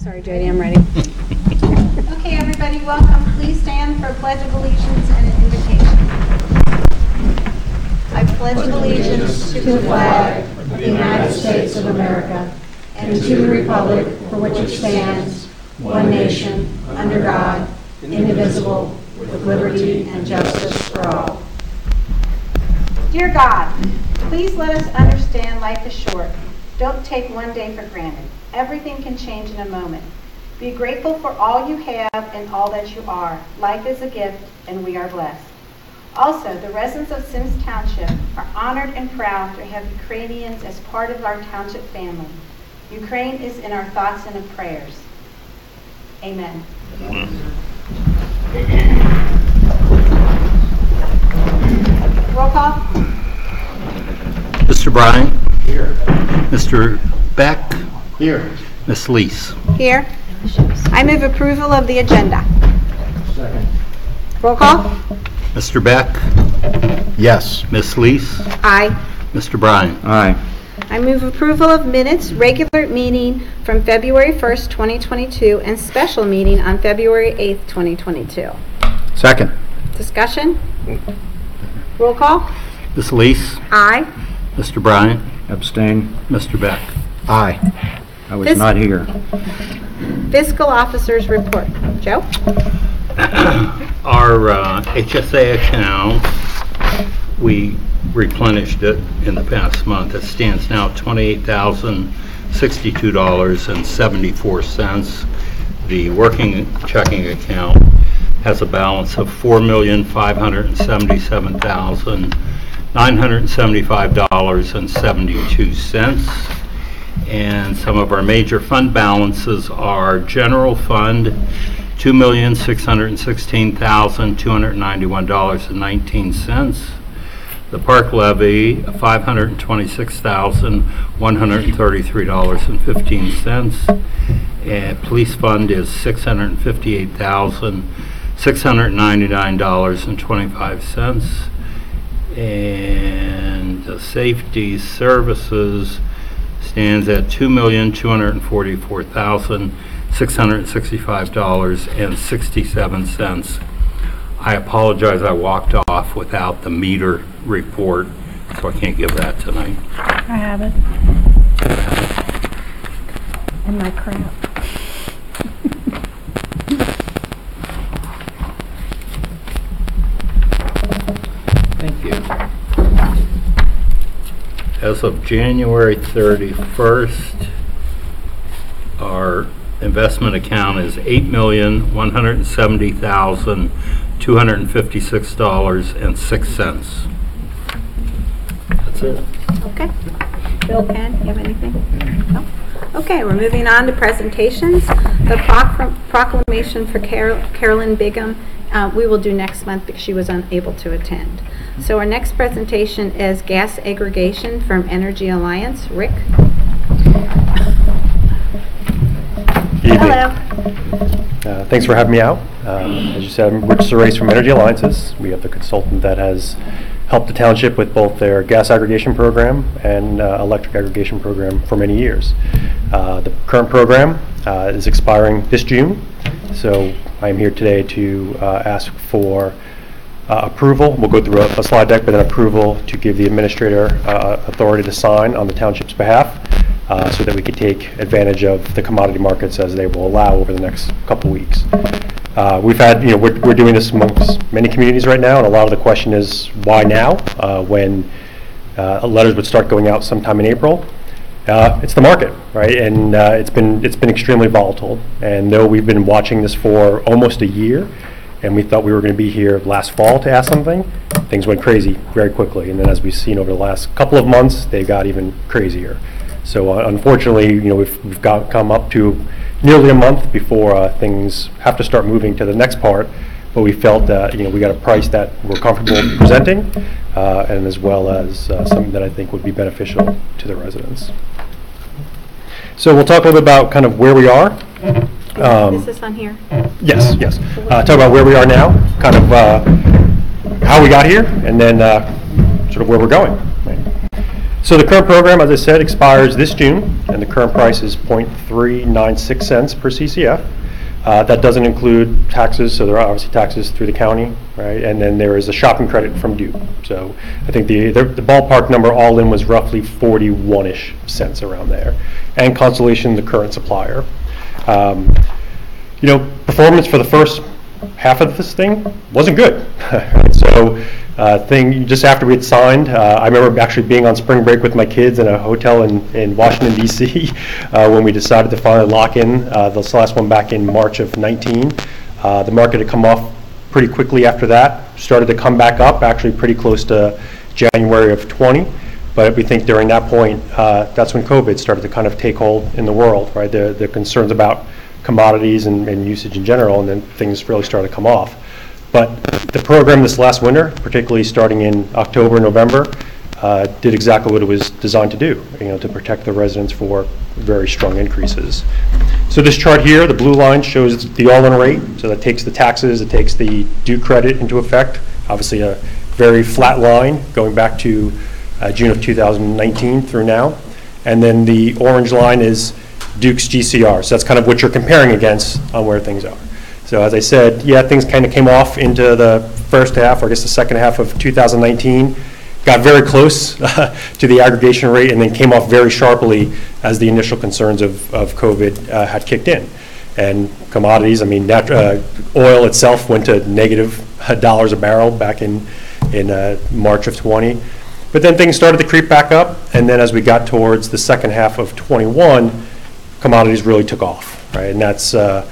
Sorry, Jody, I'm ready. Okay, everybody, welcome. Please stand for Pledge of Allegiance and an invocation. I pledge allegiance to the flag of the United States of America and to the republic for which it stands, one nation, under God, indivisible, with liberty and justice for all. Dear God, please let us understand life is short. Don't take one day for granted. Everything can change in a moment. Be grateful for all you have and all that you are. Life is a gift, and we are blessed. Also, the residents of Symmes Township are honored and proud to have Ukrainians as part of our township family. Ukraine is in our thoughts and our prayers. Amen. Roll call. Mr. Bryan? Here. Mr. Beck? Here. Ms. Lees? Here. I move approval of the agenda. Second. Roll call. Mr. Beck? Yes. Ms. Lees? Aye. Mr. Bryan? Aye. I move approval of minutes, regular meeting from February 1st, 2022, and special meeting on February 8th, 2022. Second. Discussion? Roll call. Ms. Lees? Aye. Mr. Bryan? Abstain. Mr. Beck? Aye. I was This- not here. Fiscal Officers Report. Joe? Our uh, HSA account, we replenished it in the past month. It stands now at $28,062.74. The working checking account has a balance of $4,577,975.72. And some of our major fund balances are general fund, $2,616,291.19. The park levy, $526,133.15. And police fund is $658,699.25. And the safety services stands at $2,244,665.67. I apologize, I walked off without the meter report, so I can't give that tonight. I have it. And my crap. Thank you. As of January 31st, our investment account is $8,170,256.06. That's it. Okay. Bill, Ken, you have anything? No? Okay, we're moving on to presentations. The procl- proclamation for Carol- Carolyn Bigham, uh, we will do next month because she was unable to attend. So our next presentation is gas aggregation from Energy Alliance. Rick? Hello. Uh, Thanks for having me out. Um, As you said, I'm Rich Surace from Energy Alliances. We have the consultant that has helped the township with both their gas aggregation program and uh, electric aggregation program for many years. Uh, The current program uh, is expiring this June, so I am here today to uh, ask for uh, approval. We'll go through a a slide deck, but then approval to give the administrator uh, authority to sign on the township's behalf uh, so that we can take advantage of the commodity markets as they will allow over the next couple weeks. Uh, We've had, you know, we're we're doing this amongst many communities right now, and a lot of the question is, why now? Uh, When uh, letters would start going out sometime in April. Uh, It's the market, right? And uh, it's been, it's been extremely volatile. And though we've been watching this for almost a year, and we thought we were going to be here last fall to ask something, things went crazy very quickly. And then as we've seen over the last couple of months, they got even crazier. So uh, unfortunately, you know, we've, we've got, come up to nearly a month before uh, things have to start moving to the next part. But we felt that, you know, we got a price that we're comfortable presenting, uh, and as well as uh, something that I think would be beneficial to the residents. So we'll talk a little bit about kind of where we are. Um, Is this on here? Yes, yes. Uh, Talk about where we are now, kind of uh, how we got here, and then uh, sort of where we're going. right? So the current program, as I said, expires this June, and the current price is .396 cents per CCF. Uh, That doesn't include taxes, so there are obviously taxes through the county, right? And then there is a shopping credit from Duke. So I think the the the ballpark number all in was roughly 41-ish cents around there. And Constellation, the current supplier. Um, you know, performance for the first half of this thing wasn't good. so, uh, thing just after we had signed, uh, I remember actually being on spring break with my kids in a hotel in, in Washington D.C. Uh, when we decided to finally lock in uh, this last one back in March of 19. Uh, the market had come off pretty quickly after that, started to come back up, actually pretty close to January of 20. But we think during that point, uh, that's when COVID started to kind of take hold in the world, right? The, the concerns about commodities and, and usage in general, and then things really started to come off. But the program this last winter, particularly starting in October, November, uh, did exactly what it was designed to do, you know, to protect the residents for very strong increases. So this chart here, the blue line shows the all-in rate, so that takes the taxes, it takes the Duke credit into effect, obviously a very flat line going back to uh, June of 2019 through now. And then the orange line is Duke's GCR, so that's kind of what you're comparing against on where things are. So as I said, yeah, things kind of came off into the first half, or I guess the second half of 2019, got very close to the aggregation rate, and then came off very sharply as the initial concerns of, of COVID uh, had kicked in. And commodities, I mean, nat- uh, oil itself went to negative dollars a barrel back in, in uh, March of 20. But then things started to creep back up, and then as we got towards the second half of '21, commodities really took off, right? And that's, uh,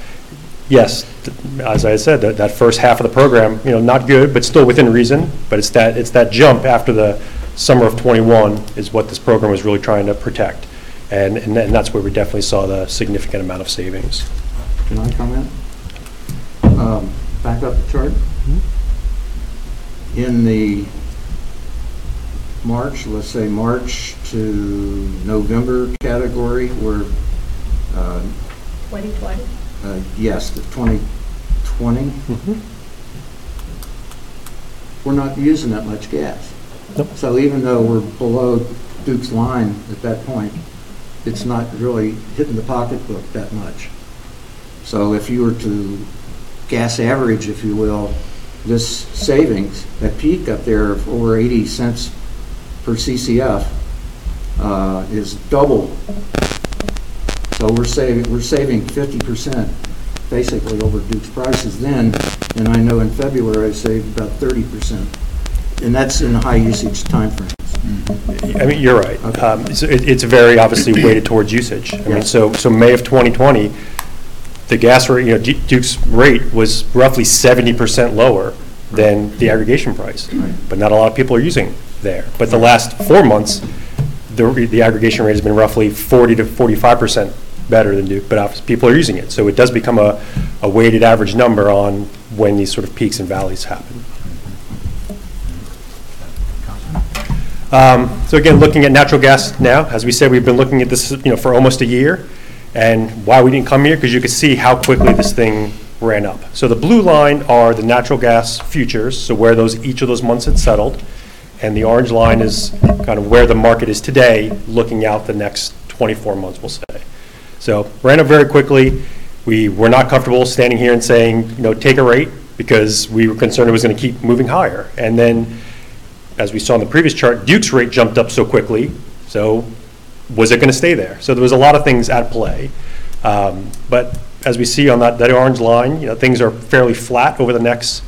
yes, th- as I said, that, that first half of the program, you know, not good, but still within reason. But it's that, it's that jump after the summer of '21 is what this program was really trying to protect. And, and then that's where we definitely saw the significant amount of savings. Can I comment? Um, Back up the chart. In the March, let's say March to November category, where, uh, 2020? uh, yes, the 2020, we're not using that much gas. Nope. So even though we're below Duke's line at that point, it's not really hitting the pocketbook that much. So if you were to gas average, if you will, this savings, that peak up there of over 80 cents per CCF uh, is double. So we're saving, we're saving 50% basically over Duke's prices then, and I know in February I saved about 30%. And that's in the high usage timeframes. I mean, you're right. Okay. Um, It's it- it's very obviously weighted towards usage. I mean, so, so May of 2020, the gas rate, you know, Du- Duke's rate was roughly 70% lower than the aggregation price. But not a lot of people are using there. But the last four months, the the aggregation rate has been roughly 40 to 45% better than Duke, but obviously people are using it. So it does become a a weighted average number on when these sort of peaks and valleys happen. Um, So again, looking at natural gas now, as we said, we've been looking at this, you know, for almost a year. And why we didn't come here, because you could see how quickly this thing ran up. So the blue line are the natural gas futures, so where those, each of those months had settled. And the orange line is kind of where the market is today, looking out the next 24 months, we'll say. So ran up very quickly. We were not comfortable standing here and saying, you know, take a rate, because we were concerned it was going to keep moving higher. And then as we saw in the previous chart, Duke's rate jumped up so quickly, so was it going to stay there? So there was a lot of things at play. Um, But as we see on that, that orange line, you know, things are fairly flat over the next,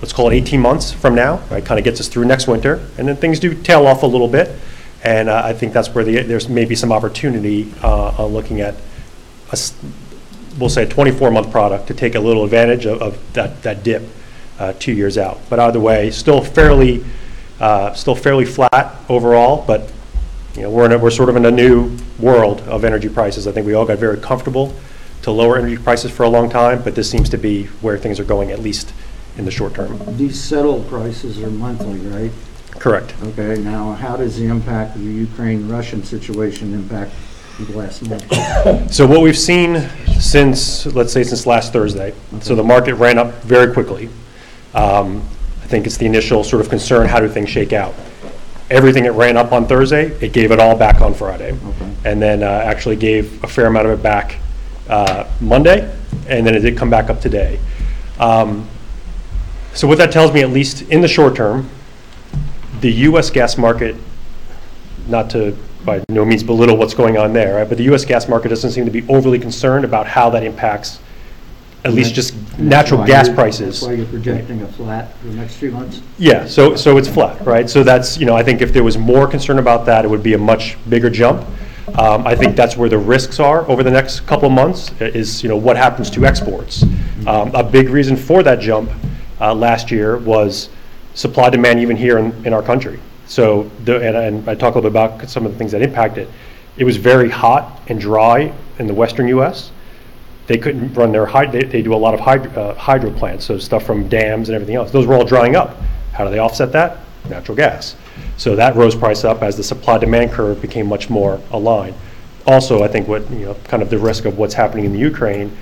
let's call it 18 months from now, right? Kind of gets us through next winter, and then things do tail off a little bit. And uh, I think that's where the, there's maybe some opportunity uh, on looking at, we'll say, a 24-month product to take a little advantage of- of that, that dip uh, two years out. But either way, still fairly, uh, still fairly flat overall, but, you know, we're in, a- we're sort of in a new world of energy prices. I think we all got very comfortable to lower energy prices for a long time, but this seems to be where things are going, at least in the short term. These settled prices are monthly, right? Correct. Okay, now how does the impact of the Ukraine-Russian situation impact the last month? So what we've seen since, let's say since last Thursday, so the market ran up very quickly. Um, I think it's the initial sort of concern, how do things shake out? everything it ran up on Thursday, it gave it all back on Friday. Okay. And then uh, actually gave a fair amount of it back uh, Monday, and then it did come back up today. Um, So what that tells me, at least in the short term, the US gas market, not to by no means belittle what's going on there, right, but the US gas market doesn't seem to be overly concerned about how that impacts at least just natural gas prices. That's why you're projecting a flat for the next three months? Yeah, so, so it's flat, right? So that's, you know, I think if there was more concern about that, it would be a much bigger jump. Um, I think that's where the risks are over the next couple of months, i- is, you know, what happens to exports. Um, A big reason for that jump uh, last year was supply demand even here in, in our country. So, the, and, and I talk a little bit about some of the things that impact it. It was very hot and dry in the western US they couldn't run their, hyd- they, they do a lot of hyd- uh, hydro plants, so stuff from dams and everything else. Those were all drying up. How do they offset that? Natural gas. So that rose price up as the supply-demand curve became much more aligned. Also, I think what, you know, kind of the risk of what's happening in the Ukraine,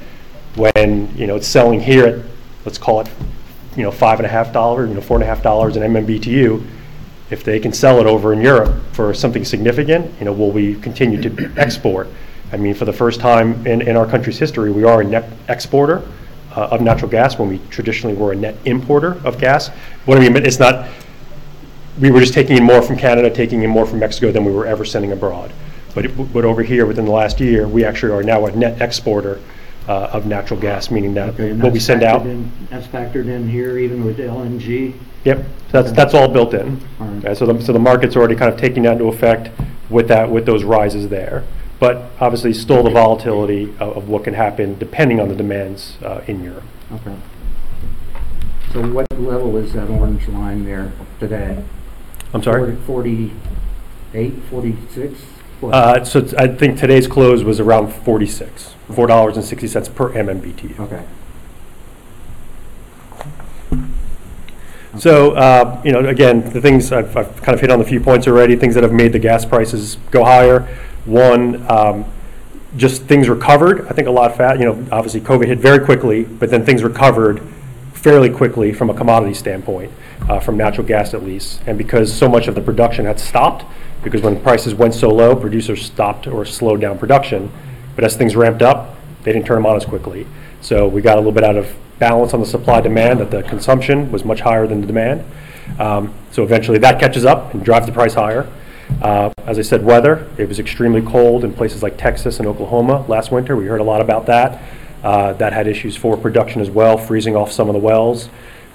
when, you know, it's selling here at, let's call it, you know, five and a half dollar, you know, four and a half dollars an MMBTU, if they can sell it over in Europe for something significant, you know, will we continue to export? I mean, for the first time in, in our country's history, we are a net exporter uh, of natural gas when we traditionally were a net importer of gas. What I mean, it's not, we were just taking in more from Canada, taking in more from Mexico than we were ever sending abroad. But, it- but over here, within the last year, we actually are now a net exporter uh, of natural gas, meaning that Okay, and what we that's send out. factored in- That's factored in here even with LNG? Yep, that's, that's all built in. All right. Okay, So the, so the market's already kind of taking that into effect with that, with those rises there. But obviously, still the volatility of, of what can happen depending on the demands uh, in Europe. Okay. So what level is that orange line there today? I'm sorry? 48, 46? What? Uh, So it's- I think today's close was around 46, $4.60 per MMBTU. Okay. So, uh, you know, again, the things, I've, I've kind of hit on a few points already, things that have made the gas prices go higher. One, um, just things recovered, I think a lot fast, you know, obviously COVID hit very quickly, but then things recovered fairly quickly from a commodity standpoint, uh, from natural gas at least. And because so much of the production had stopped, because when prices went so low, producers stopped or slowed down production. But as things ramped up, they didn't turn them on as quickly. So we got a little bit out of balance on the supply demand, that the consumption was much higher than the demand. Um, So eventually that catches up and drives the price higher. Uh, As I said, weather, it was extremely cold in places like Texas and Oklahoma last winter. We heard a lot about that. Uh, That had issues for production as well, freezing off some of the wells.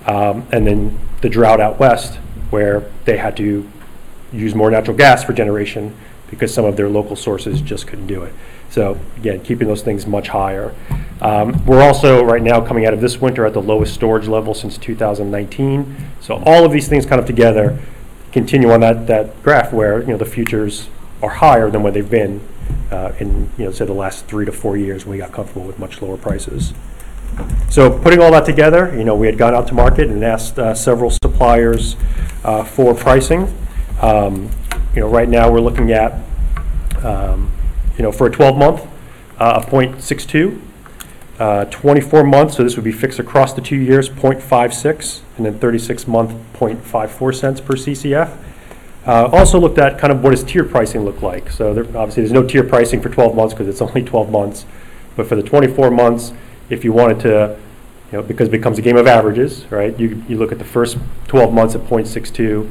Um, And then the drought out west, where they had to use more natural gas for generation because some of their local sources just couldn't do it. So again, keeping those things much higher. Um, We're also, right now, coming out of this winter at the lowest storage level since 2019. So all of these things kind of together continue on that, that graph where, you know, the futures are higher than what they've been uh, in, you know, say, the last three to four years when we got comfortable with much lower prices. So putting all that together, you know, we had gone out to market and asked uh, several suppliers uh, for pricing. Um, You know, right now, we're looking at, um, you know, for a 12-month, uh, a .62, uh, 24 months, so this would be fixed across the two years, .56, and then 36-month, .54 cents per CCF. Uh, Also looked at kind of what does tier pricing look like. So there, obviously, there's no tier pricing for 12 months because it's only 12 months. But for the 24 months, if you wanted to, you know, because it becomes a game of averages, right? You, you look at the first 12 months at .62,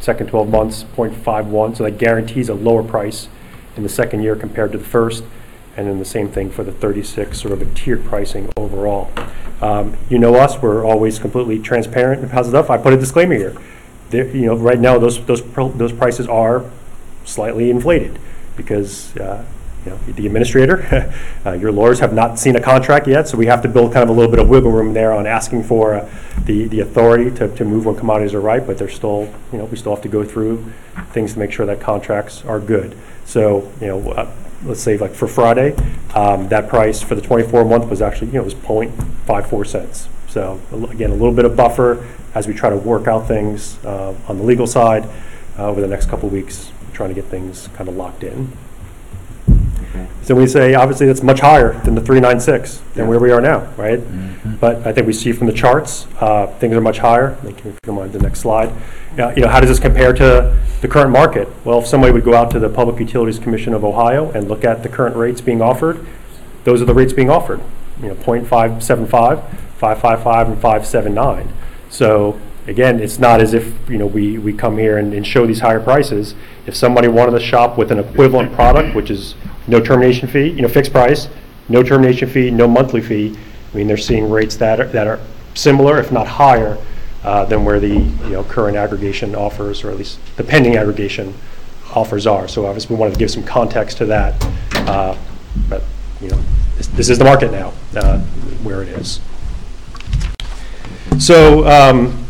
second 12 months .51, so that guarantees a lower price in the second year compared to the first. And then the same thing for the 36, sort of a tiered pricing overall. Um, You know us, we're always completely transparent and positive. I put a disclaimer here. There, you know, right now, those, those, those prices are slightly inflated because, uh, you know, the administrator, uh, your lawyers have not seen a contract yet, so we have to build kind of a little bit of wiggle room there on asking for uh, the, the authority to, to move when commodities are right, but there's still, you know, we still have to go through things to make sure that contracts are good. So, you know, uh, let's say like for Friday, um, that price for the 24 month was actually, you know, it was 0.54 cents. So again, a little bit of buffer as we try to work out things uh, on the legal side uh, over the next couple of weeks, trying to get things kind of locked in. So we say, obviously, that's much higher than the 396, than where we are now, right? But I think we see from the charts, uh, things are much higher. Thank you, if you don't mind the next slide. Yeah, You know, how does this compare to the current market? Well, if somebody would go out to the Public Utilities Commission of Ohio and look at the current rates being offered, those are the rates being offered, you know, .575, 555, and 579. So again, it's not as if, you know, we, we come here and, and show these higher prices. If somebody wanted to shop with an equivalent product, which is no termination fee, you know, fixed price, no termination fee, no monthly fee, I mean, they're seeing rates that are, that are similar, if not higher, uh, than where the, you know, current aggregation offers, or at least the pending aggregation offers are. So obviously, we wanted to give some context to that. uh, But, you know, this, this is the market now, uh, where it is. So, um,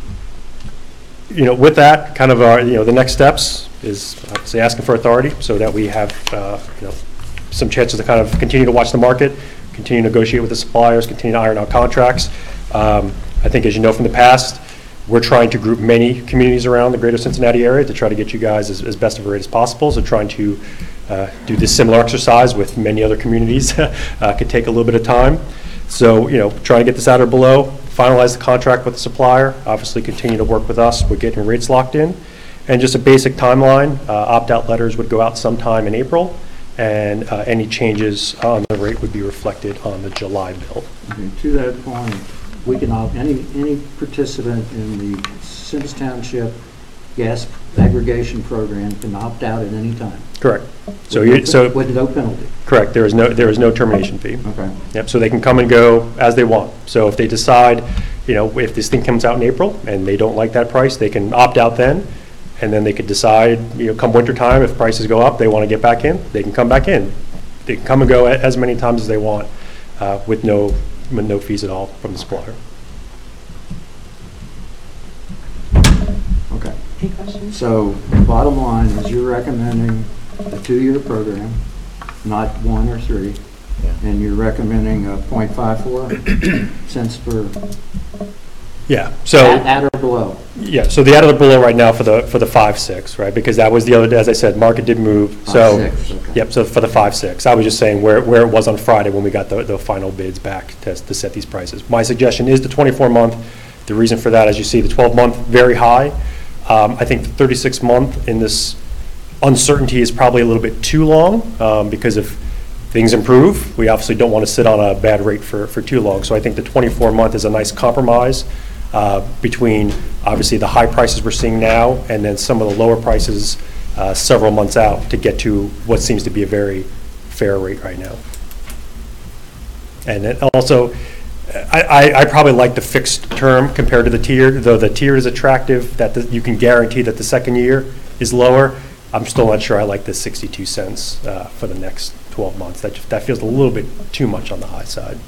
you know, with that, kind of, our, you know, the next steps is obviously asking for authority so that we have, uh, you know, some chances to kind of continue to watch the market, continue to negotiate with the suppliers, continue to iron out contracts. Um, I think, as you know from the past, we're trying to group many communities around the greater Cincinnati area to try to get you guys as, as best of a rate as possible. So trying to uh, do this similar exercise with many other communities uh, could take a little bit of time. So, you know, trying to get this out or below, finalize the contract with the supplier, obviously continue to work with us with getting rates locked in. And just a basic timeline, uh, opt-out letters would go out sometime in April, and uh, any changes on the rate would be reflected on the July bill. Okay, To that point, we can, opt- any, any participant in the Symmes Township gas aggregation program can opt out at any time. Correct. So With no- you, so, With no penalty. correct, there is no, there is no termination fee. Okay. Yep, so they can come and go as they want. So if they decide, you know, if this thing comes out in April and they don't like that price, they can opt out then, and then they could decide, you know, come winter time, if prices go up, they want to get back in, they can come back in. They can come and go a- as many times as they want, uh, with no, with no fees at all from the supplier. Okay. Any questions? So bottom line is you're recommending a two-year program, not one or three, and you're recommending a .54 cents per, Yeah, so. at or below. Yeah, so the out of the below right now for the, for the five, six, right? Because that was the other, day, as I said, market did move, so. Five, six, okay. Yep, so for the five, six. I was just saying where, where it was on Friday when we got the, the final bids back to, to set these prices. My suggestion is the twenty-four month. The reason for that, as you see, the twelve month, very high. Um, I think the thirty-six month in this uncertainty is probably a little bit too long, um, because if things improve, we obviously don't want to sit on a bad rate for, for too long. So I think the 24-month is a nice compromise uh, between, obviously, the high prices we're seeing now and then some of the lower prices uh, several months out to get to what seems to be a very fair rate right now. And also, I, I, I probably like the fixed term compared to the tiered, though the tier is attractive, that the- you can guarantee that the second year is lower. I'm still not sure I like the 62 cents uh, for the next 12 months. That, that feels a little bit too much on the high side.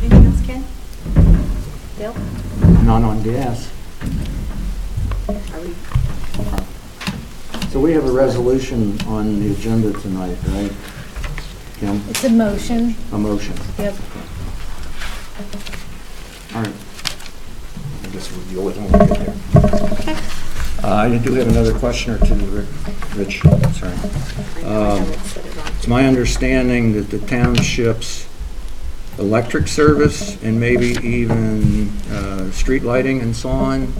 Anything else, Ken? Bill? Not on gas. Are we, So we have a resolution on the agenda tonight, right? Kim, It's a motion. a motion. Yep. All right. I guess we'll deal with it when we get there. Uh, I do have another question or two, Rich, sorry. Um, It's my understanding that the township's electric service and maybe even uh, street lighting and so on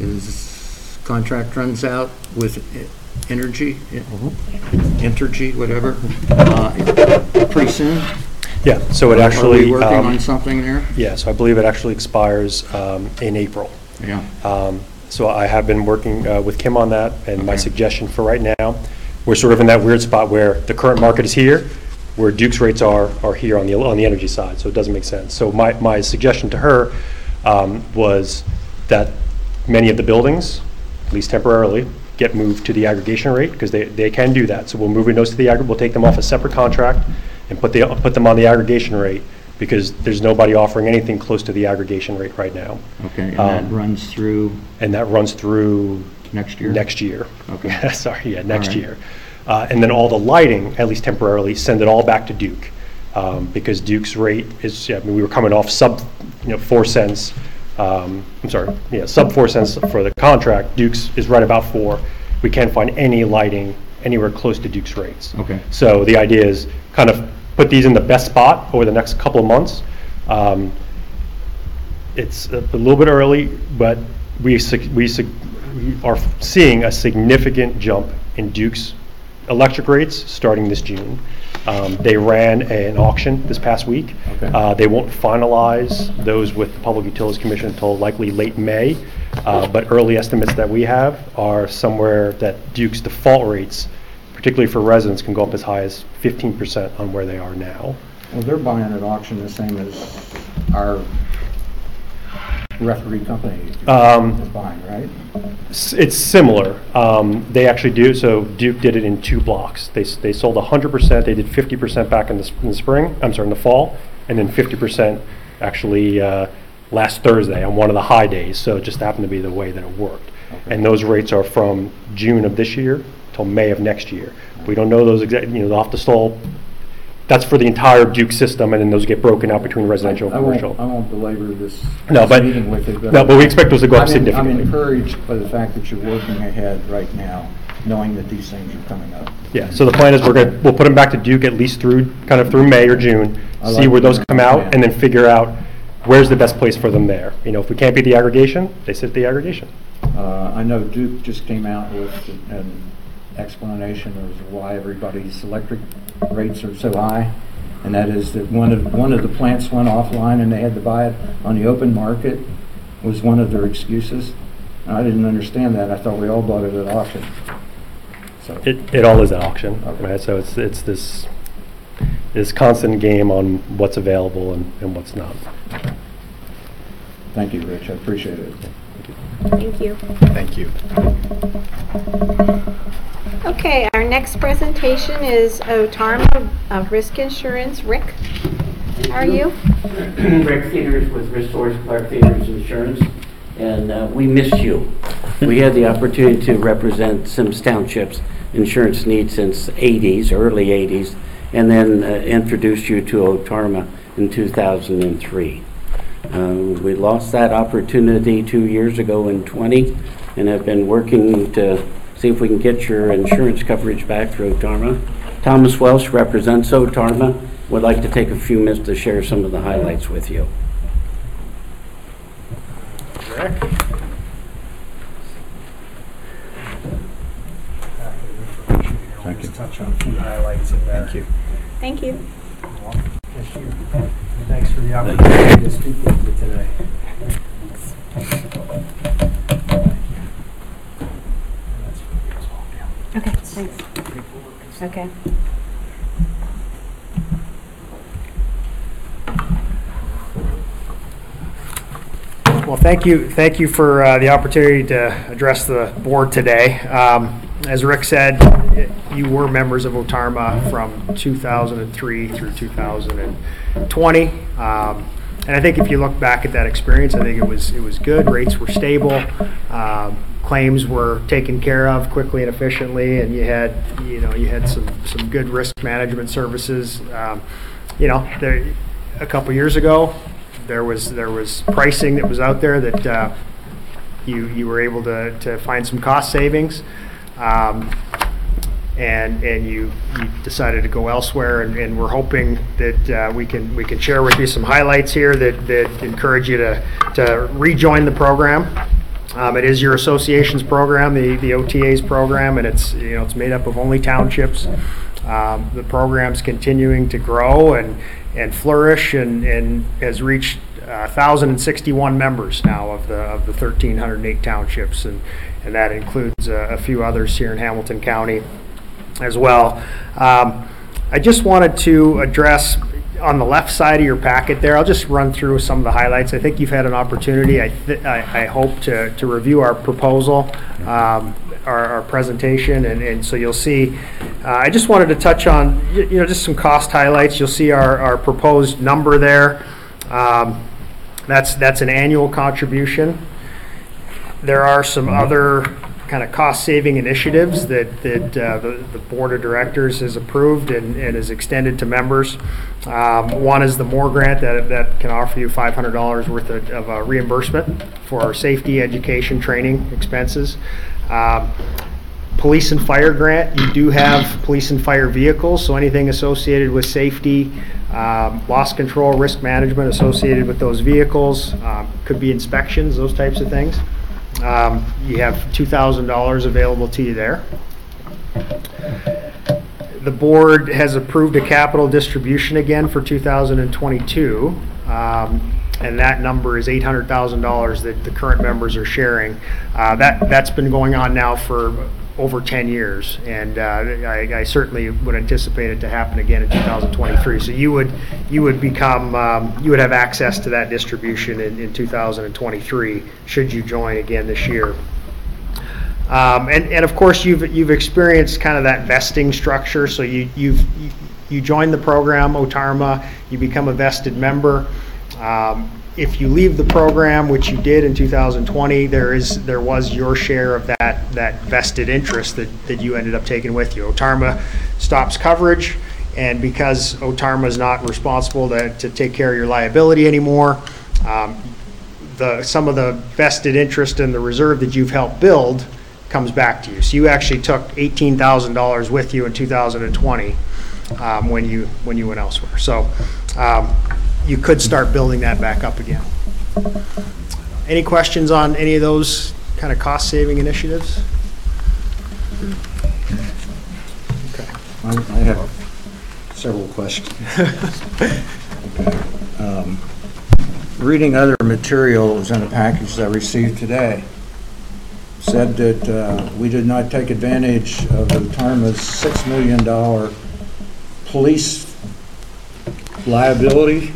is, contract runs out with energy, e- whatever, uh, pretty soon? Yeah, so it Are actually. we working um, on something there? Yeah, so I believe it actually expires um, in April. Yeah. Um, So I have been working uh, with Kim on that, and my Okay. suggestion for right now, we're sort of in that weird spot where the current market is here, where Duke's rates are, are here on the, on the energy side, so it doesn't make sense. So my, my suggestion to her um, was that many of the buildings, at least temporarily, get moved to the aggregation rate, because they, they can do that. So we'll move those to the, aggr- we'll take them off a separate contract and put the, put them on the aggregation rate, because there's nobody offering anything close to the aggregation rate right now. Okay, and that Um, runs through And that runs through next year? next year. Okay. Sorry, yeah, next right. year. Uh, And then all the lighting, at least temporarily, send it all back to Duke. Um, Because Duke's rate is, yeah, I mean, we were coming off sub, you know, 4 cents, um, I'm sorry, yeah, sub 4 cents for the contract. Duke's is right about 4. We can't find any lighting anywhere close to Duke's rates. Okay. So the idea is kind of put these in the best spot over the next couple of months. Um, It's a a little bit early, but we, sig- we sig- we are seeing a significant jump in Duke's electric rates starting this June. Um, They ran an auction this past week. Okay. Uh, They won't finalize those with the Public Utilities Commission until likely late May, Uh, but early estimates that we have are somewhere that Duke's default rates, particularly for residents, can go up as high as 15% on where they are now. Well, they're buying at auction the same as our referee company Um, is buying, right? S- It's similar. Um, They actually do, so Duke did it in two blocks. They, s- they sold 100%, they did 50% back in the, s- in the spring, I'm sorry, in the fall, and then 50% actually uh, last Thursday on one of the high days, so it just happened to be the way that it worked. And those rates are from June of this year till May of next year. We don't know those exact, you know, off the stall, that's for the entire Duke system, and then those get broken out between residential I and won't, commercial. I won't belabor this No, this but- meeting with but... no, but we expect those to go up I'm in- significantly. I'm encouraged by the fact that you're working ahead right now, knowing that these things are coming up. Yeah, so the plan is we're going to, we'll put them back to Duke at least through, kind of through May or June, I see like where those come out, plan. and then figure out where's the best place for them there. You know, if we can't beat the aggregation, they sit the aggregation. Uh, I know Duke just came out with an explanation of why everybody's electric rates are so high, and that is that one of, one of the plants went offline and they had to buy it on the open market, was one of their excuses. And I didn't understand that, I thought we all bought it at auction. So, It, it all is at auction, Okay. right? So it's, it's this, this constant game on what's available and, and what's not. thank you, Rich, I appreciate it. Thank you. Thank you. Okay, our next presentation is OTARMA of Risk Insurance. Rick, how are you? Rick Peters with Restores Clark Peters Insurance, and uh, we missed you. We had the opportunity to represent Symmes Township's insurance needs since 80s, early 80s, and then uh, introduced you to Otarma in 2003. Um, We lost that opportunity two years ago in 20, and have been working to see if we can get your insurance coverage back through Otarma. Thomas Welsh represents Otarma, would like to take a few minutes to share some of the highlights with you. Thank you. Touch on a few highlights in there. Thank you. Thank you. Yes, you. Thanks for the opportunity to speak with you today. Okay, thanks. Okay. Well, thank you, thank you for uh, the opportunity to address the board today. Um, As Rick said, you were members of Otarma from 2003 through 2020. Um, And I think if you look back at that experience, I think it was, it was good. Rates were stable. Um, Claims were taken care of quickly and efficiently, and you had, you know, you had some, some good risk management services. Um, You know, there, a couple years ago, there was, there was pricing that was out there that uh, you, you were able to, to find some cost savings. Um, and, and you, you decided to go elsewhere, and, and we're hoping that uh, we can, we can share with you some highlights here that, that encourage you to, to rejoin the program. Um, it is your association's program, the, the OTA's program, and it's, you know, it's made up of only townships. Um, the program's continuing to grow and, and flourish and, and has reached uh, 1,061 members now of the, of the 1,308 townships, and, and that includes uh, a few others here in Hamilton County as well. Um, I just wanted to address on the left side of your packet there, I'll just run through some of the highlights. I think you've had an opportunity, I, thi- I, I hope, to, to review our proposal, um, our, our presentation, and, and so you'll see, uh, I just wanted to touch on, y- you know, just some cost highlights. You'll see our, our proposed number there. Um, that's, that's an annual contribution. There are some other kind of cost-saving initiatives that, that uh, the, the Board of Directors has approved and, and has extended to members. Um, One is the Moore Grant that, that can offer you $500 worth of of uh, reimbursement for safety, education, training expenses. Um, Police and fire grant, you do have police and fire vehicles, so anything associated with safety, um, loss control, risk management associated with those vehicles, um, could be inspections, those types of things. Um, You have $2,000 available to you there. The board has approved a capital distribution again for 2022, um, and that number is $800,000 that the current members are sharing. Uh, That, that's been going on now for over 10 years, and uh, I I certainly would anticipate it to happen again in 2023. So you would, you would become, um, you would have access to that distribution in in 2023, should you join again this year. Um, and, and of course, you've, you've experienced kind of that vesting structure, so you, you've, you- join the program, OTARMA, you become a vested member. Um, If you leave the program, which you did in 2020, there is, there was your share of that, that vested interest that, that you ended up taking with you. OTARMA stops coverage, and because OTARMA is not responsible to, to take care of your liability anymore, um, the, some of the vested interest in the reserve that you've helped build comes back to you. So you actually took $18,000 with you in 2020 um, when you, when you went elsewhere. So um, you could start building that back up again. Any questions on any of those kind of cost-saving initiatives? Okay. I I have several questions. Um, Reading other materials in a package that I received today, said that uh, we did not take advantage of the Tarma's $6 million police liability.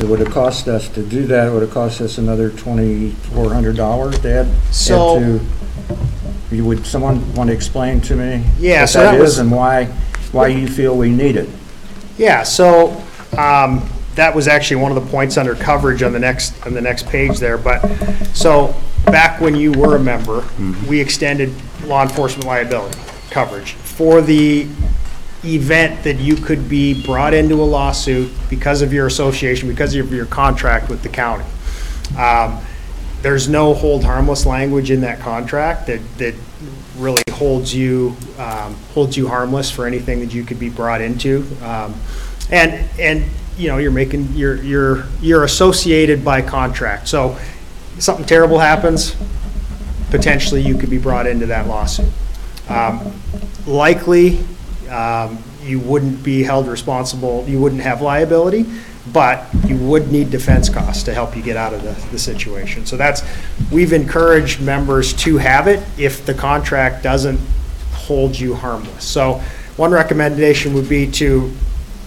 It would have cost us, to do that, it would have cost us another $2,400 to add- add So- to. You Would someone want to explain to me? Yeah, what so that that was- is and why, why you feel we need it? Yeah, so um, that was actually one of the points under coverage on the next, on the next page there. But, so, back when you were a member, we extended law enforcement liability coverage for the event that you could be brought into a lawsuit because of your association, because of your contract with the county. Um, There's no hold harmless language in that contract that, that really holds you, um, holds you harmless for anything that you could be brought into. Um, And, and, you know, you're making, you're, you're, you're associated by contract. So something terrible happens, potentially you could be brought into that lawsuit. Um, Likely, um, you wouldn't be held responsible, you wouldn't have liability, but you would need defense costs to help you get out of the, the situation. So that's, we've encouraged members to have it if the contract doesn't hold you harmless. So one recommendation would be to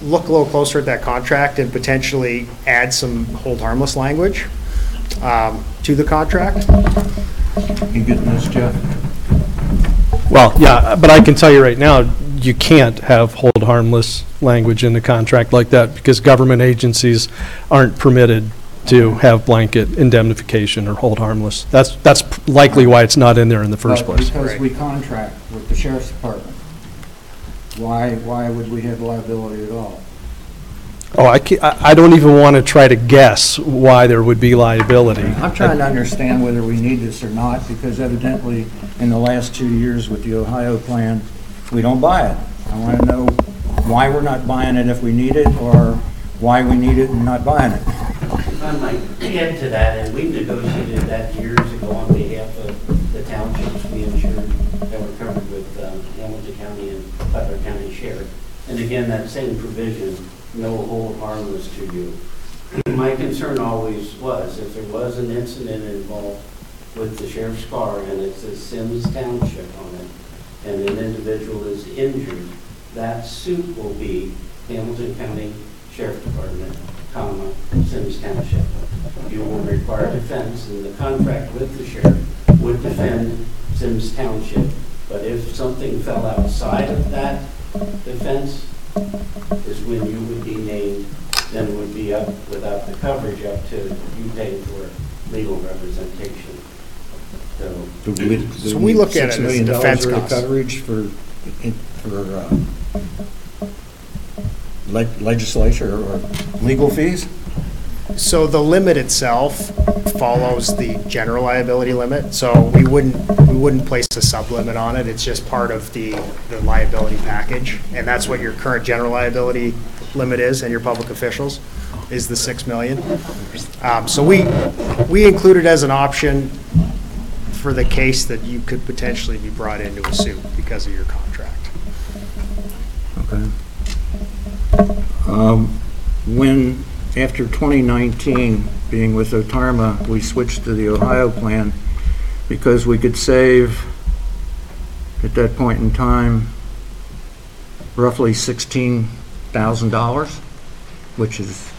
look a little closer at that contract and potentially add some hold harmless language um, to the contract. You getting this, Jeff? Well, yeah, but I can tell you right now, you can't have hold harmless language in the contract like that because government agencies aren't permitted to have blanket indemnification or hold harmless. That's, that's likely why it's not in there in the first But place. Because we contract with the sheriff's department. Why, why would we have liability at all? Oh, I ca- I I don't even want to try to guess why there would be liability. I'm trying to understand whether we need this or not, because evidently, in the last two years with the Ohio plan, we don't buy it. I want to know why we're not buying it if we need it, or why we need it and not buying it. If I might add to that, and we negotiated that years ago on behalf of the townships we insured that were covered with um, Hamilton County and Butler County Sheriff. And again, that same provision, no hold harmless to you. My concern always was, if there was an incident involved with the sheriff's car and it says Symmes Township on it, and an individual is injured, that suit will be Hamilton County Sheriff Department, comma, Symmes Township. You will require defense, and the contract with the sheriff would defend Symmes Township. But if something fell outside of that defense, is when you would be named, then would be up, without the coverage, up to you paying for legal representation. So, Do we- do So we look at it as $6 million defense worth of costs. Coverage for, for uh, leg- legislature or legal fees? So the limit itself follows the general liability limit, so we wouldn't, we wouldn't place a sublimit on it. It's just part of the, the liability package, and that's what your current general liability limit is, and your public officials, is the 6 million. Um, So we, we include it as an option for the case that you could potentially be brought into a suit because of your contract. Okay. Um, When, after 2019, being with Otarma, we switched to the Ohio plan because we could save, at that point in time, roughly $16,000, which is,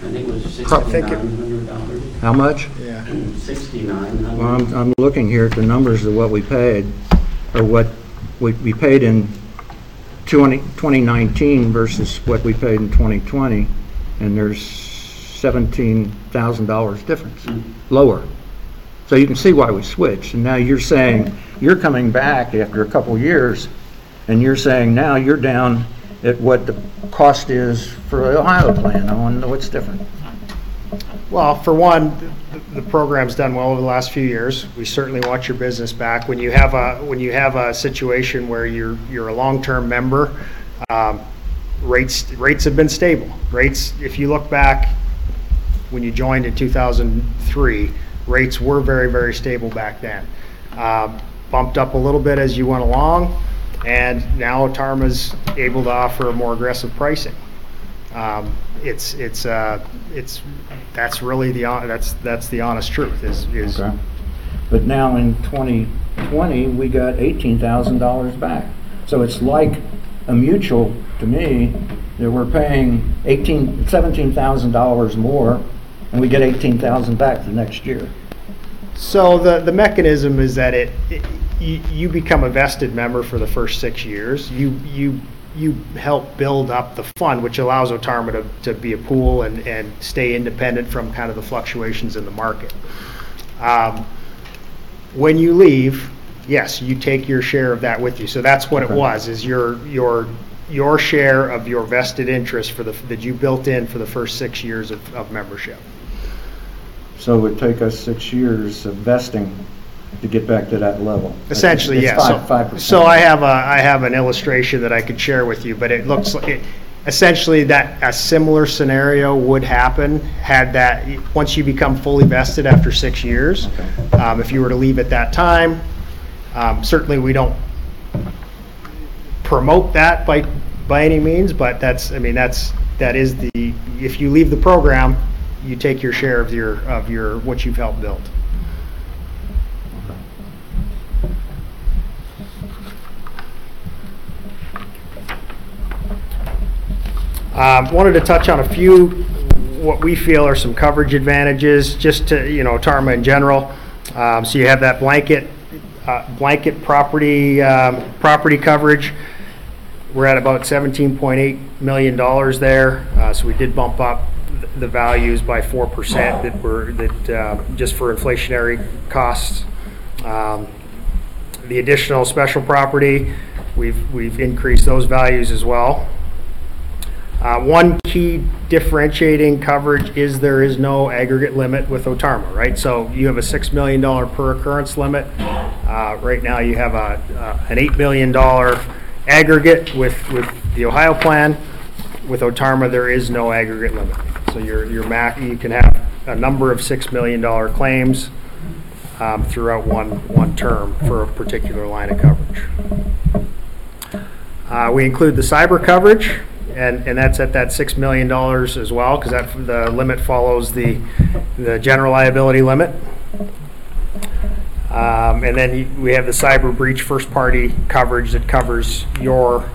I think it was I think it- $6,900. how much? Yeah. 6,900. Well, I'm, I'm looking here at the numbers of what we paid, or what we, we paid in 20 2019 versus what we paid in 2020, and there's $17,000 difference, hmm. lower. So you can see why we switched, and now you're saying, you're coming back after a couple years, and you're saying now you're down at what the cost is for the Ohio plan. I want to know what's different. Well, for one, th- the program's done well over the last few years. We certainly want your business back. When you have a, when you have a situation where you're, you're a long-term member, um, rates, rates have been stable. Rates, if you look back, when you joined in 2003, rates were very, very stable back then. Um, Bumped up a little bit as you went along, and now Tarma's able to offer more aggressive pricing. Um, It's, it's, uh, it's, that's really the, hon- that's, that's the honest truth, is, is, Okay. But now in 2020, we got $18,000 back. So it's like a mutual, to me, that we're paying 18, $17,000 more, and we get 18,000 back the next year. So the, the mechanism is that it, it- you, you become a vested member for the first six years. You, you, you help build up the fund, which allows Otarma to, to be a pool and, and stay independent from kind of the fluctuations in the market. Um, When you leave, yes, you take your share of that with you. So that's what it was, is your, your, your share of your vested interest for the, that you built in for the first six years of, of membership. So it would take us six years of vesting to get back to that level. Essentially, It's yeah. five- So- 5%. So I have a, I have an illustration that I could share with you, but it looks like, it- essentially that, a similar scenario would happen had that, once you become fully vested after six years. Um, If you were to leave at that time, um, certainly we don't promote that by, by any means, but that's, I mean, that's, that is the, if you leave the program, you take your share of your, of your, what you've helped build. Um, Wanted to touch on a few, what we feel are some coverage advantages, just to, you know, Tarma in general. Um, So you have that blanket, uh, blanket property, um, property coverage. We're at about $17.8 million there, Uh, so we did bump up th- the values by 4% that were, that, uh, just for inflationary costs. Um, The additional special property, we've, we've increased those values as well. Uh, One key differentiating coverage is there is no aggregate limit with Otarma, right? So you have a $6 million per occurrence limit. Uh, Right now, you have a, uh, an $8 million aggregate with, with the Ohio plan. With Otarma, there is no aggregate limit. So your, your you can have a number of $6 million claims um, throughout one, one term for a particular line of coverage. Uh, We include the cyber coverage, and, and that's at that $6 million as well, because that, the limit follows the, the general liability limit. Um, And then we have the cyber breach first-party coverage that covers your,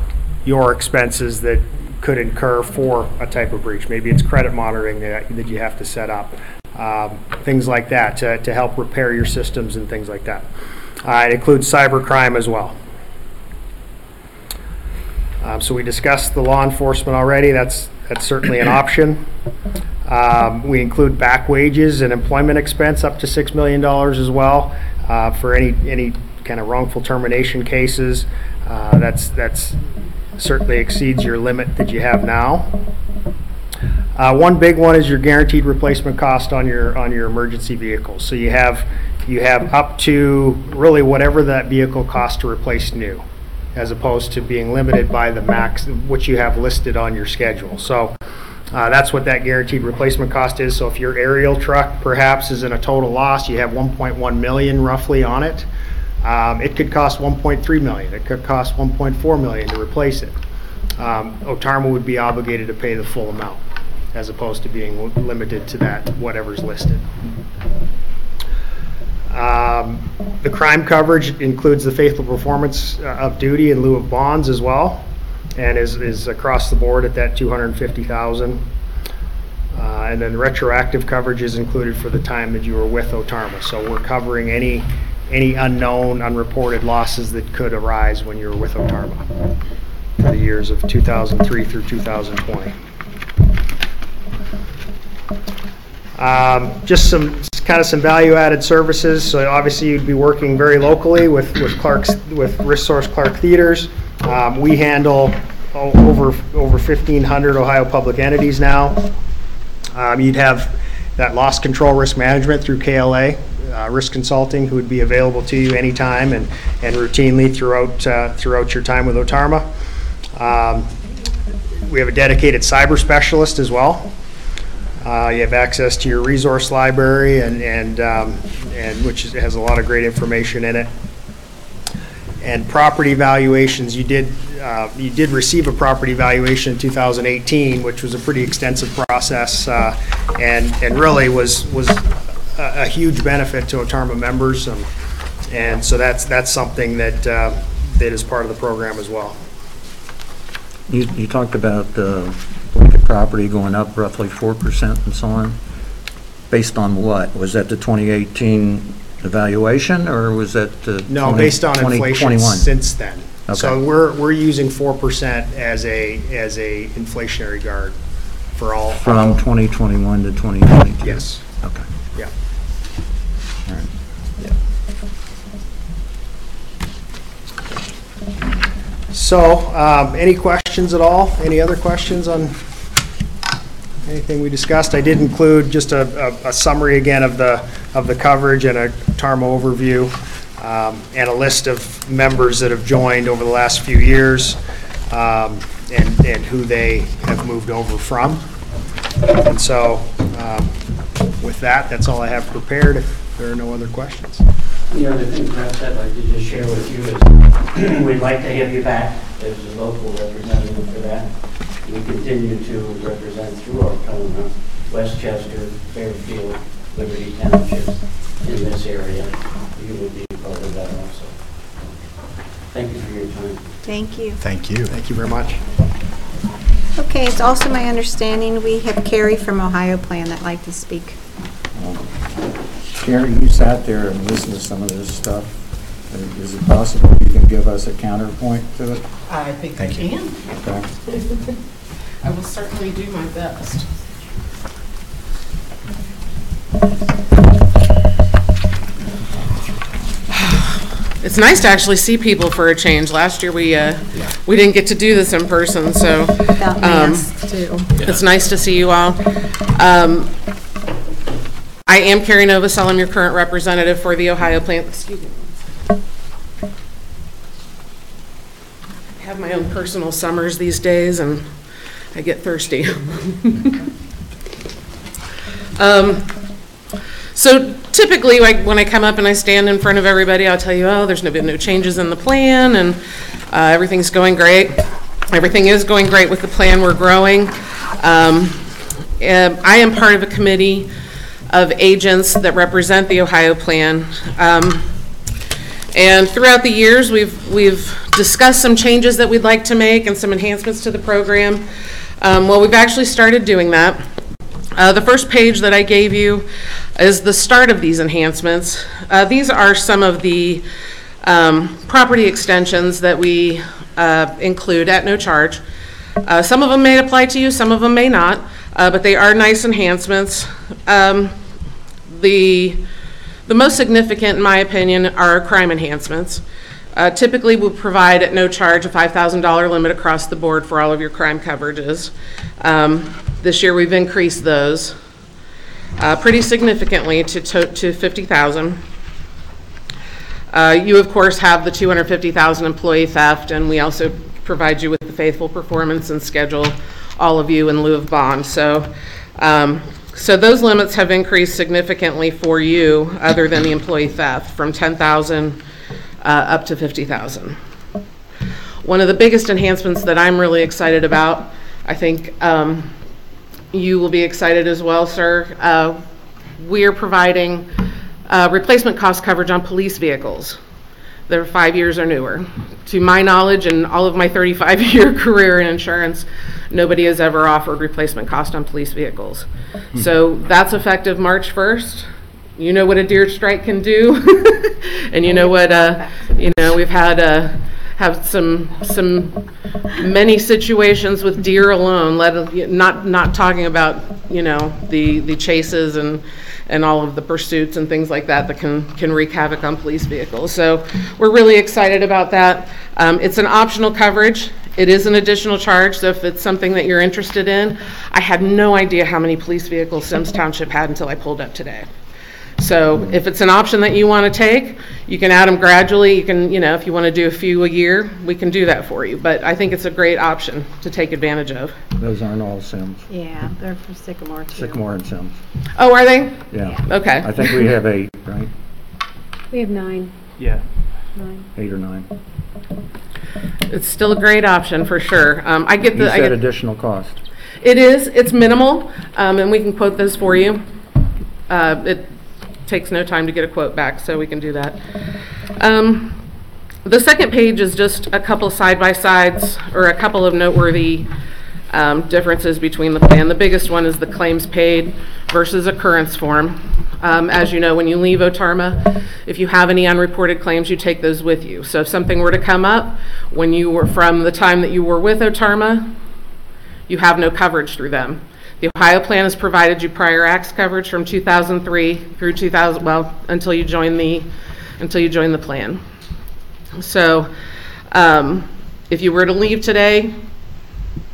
your expenses that could incur for a type of breach. Maybe it's credit monitoring that, that you have to set up, um, things like that, to, to help repair your systems and things like that. Uh, It includes cyber crime as well. Um, So we discussed the law enforcement already, that's, that's certainly an option. Um, We include back wages and employment expense up to $6 million as well uh, for any, any kind of wrongful termination cases. Uh, That's, that's certainly exceeds your limit that you have now. Uh, One big one is your guaranteed replacement cost on your, on your emergency vehicles. So you have, you have up to really whatever that vehicle costs to replace new, as opposed to being limited by the max, which you have listed on your schedule. So uh, that's what that guaranteed replacement cost is. So if your aerial truck perhaps is in a total loss, you have 1.1 million roughly on it. Um, It could cost 1.3 million, it could cost 1.4 million to replace it. Um, Otarma would be obligated to pay the full amount, as opposed to being limited to that, whatever's listed. Um, The crime coverage includes the faithful performance uh, of duty in lieu of bonds as well, and is, is across the board at that 250,000. Uh, And then retroactive coverage is included for the time that you were with Otarma. So we're covering any, any unknown, unreported losses that could arise when you were with Otarma for the years of 2003 through 2020. Um, Just some, kind of some value-added services, so obviously you'd be working very locally with, with Clark's, with Resource Clark Theders. Um, We handle over, over 1,500 Ohio public entities now. Um, You'd have that loss control risk management through KLA, uh, Risk Consulting, who would be available to you anytime and, and routinely throughout, uh, throughout your time with Otarma. Um, We have a dedicated cyber specialist as well. Uh, You have access to your resource library and, and, um, and which is- has a lot of great information in it. And property valuations, you did, uh, you did receive a property valuation in 2018, which was a pretty extensive process, uh, and, and really was, was a, a huge benefit to Otarma members. um, And so that's, that's something that, uh, that is part of the program as well. You, you talked about uh, property going up roughly 4% and so on. Based on what? Was that the 2018 evaluation, or was that the No, 20 based on inflation 2021? since then. So Okay. we're, we're using 4% as a, as a inflationary guard for all. From 2021 to 2022? Yes, Okay. yeah. All right. So, um, any questions at all? Any other questions on anything we discussed? I did include just a, a- a summary again of the, of the coverage and a TARMA overview, um, and a list of members that have joined over the last few years, um, and, and who they have moved over from. And so, um, with that, that's all I have prepared, if there are no other questions. The other thing perhaps I'd like to just share with you is, we'd like to have you back as a local representative for that. We continue to represent through our town, West Chester, Fairfield, Liberty Townships in this area. You will be part of that also. Thank you for your time. Thank you. Thank you. Thank you very much. Okay, it's also my understanding we have Carrie from Ohio Plan that'd like to speak. Gary, you sat there and listened to some of this stuff. Is it possible you can give us a counterpoint to it? I think I Thank you. can. Okay. I will certainly do my best. It's nice to actually see people for a change. Last year, we, uh, we didn't get to do this in person, so. Without um, masks, too. It's nice to see you all. Um, I am Carrie Novosel, I'm your current representative for the Ohio Plan, excuse me. I have my own personal summers these days, and I get thirsty. Um, So typically, like, when I come up and I stand in front of everybody, I'll tell you, oh, there's no, been no changes in the plan, and uh, everything's going great. Everything is going great with the plan, we're growing. Um, I am part of a committee of agents that represent the Ohio Plan. Um, And throughout the years, we've, we've discussed some changes that we'd like to make and some enhancements to the program. Um, Well, we've actually started doing that. Uh, The first page that I gave you is the start of these enhancements. Uh, These are some of the um, property extensions that we uh, include at no charge. Uh, Some of them may apply to you, some of them may not, uh, but they are nice enhancements. Um, The, the most significant, in my opinion, are crime enhancements. Uh, Typically, we provide at no charge a $5,000 limit across the board for all of your crime coverages. Um, This year, we've increased those uh, pretty significantly to to to 50,000. Uh, You, of course, have the 250,000 employee theft, and we also provide you with the faithful performance and schedule all of you in lieu of bond. So, um, so those limits have increased significantly for you, other than the employee theft, from 10,000 uh, up to 50,000. One of the biggest enhancements that I'm really excited about, I think um, you will be excited as well, sir. Uh, We are providing uh, replacement cost coverage on police vehicles that are five years or newer. To my knowledge and all of my 35-year career in insurance, nobody has ever offered replacement cost on police vehicles. So that's effective March 1st. You know what a deer strike can do, and you know what, uh, you know, we've had, uh, have some, some, many situations with deer alone, let, not, not talking about, you know, the, the chases and, and all of the pursuits and things like that that can, can wreak havoc on police vehicles. So we're really excited about that. Um, It's an optional coverage. It is an additional charge, so if it's something that you're interested in, I had no idea how many police vehicles Symmes Township had until I pulled up today. So if it's an option that you want to take, you can add them gradually. You can, you know, if you want to do a few a year, we can do that for you. But I think it's a great option to take advantage of. Those aren't all Symmes, Yeah, they're for Sycamore too. Sycamore and Symmes. Oh, are they? Yeah. Okay. I think we have eight, right? We have nine. Yeah. Nine. Eight or nine. It's still a great option for sure. Um, I get You the, I said get, additional cost. it is, it's minimal, um, and we can quote those for you. Uh, it takes no time to get a quote back, so we can do that. Um, the second page is just a couple side-by-sides, or a couple of noteworthy um, differences between the plan. The biggest one is the claims paid versus occurrence form. Um, As you know, when you leave Otarma, if you have any unreported claims, you take those with you. So if something were to come up, when you were, from the time that you were with Otarma, you have no coverage through them. The Ohio plan has provided you prior acts coverage from 2003 through 2000, well, until you join the, until you join the plan. So um, if you were to leave today,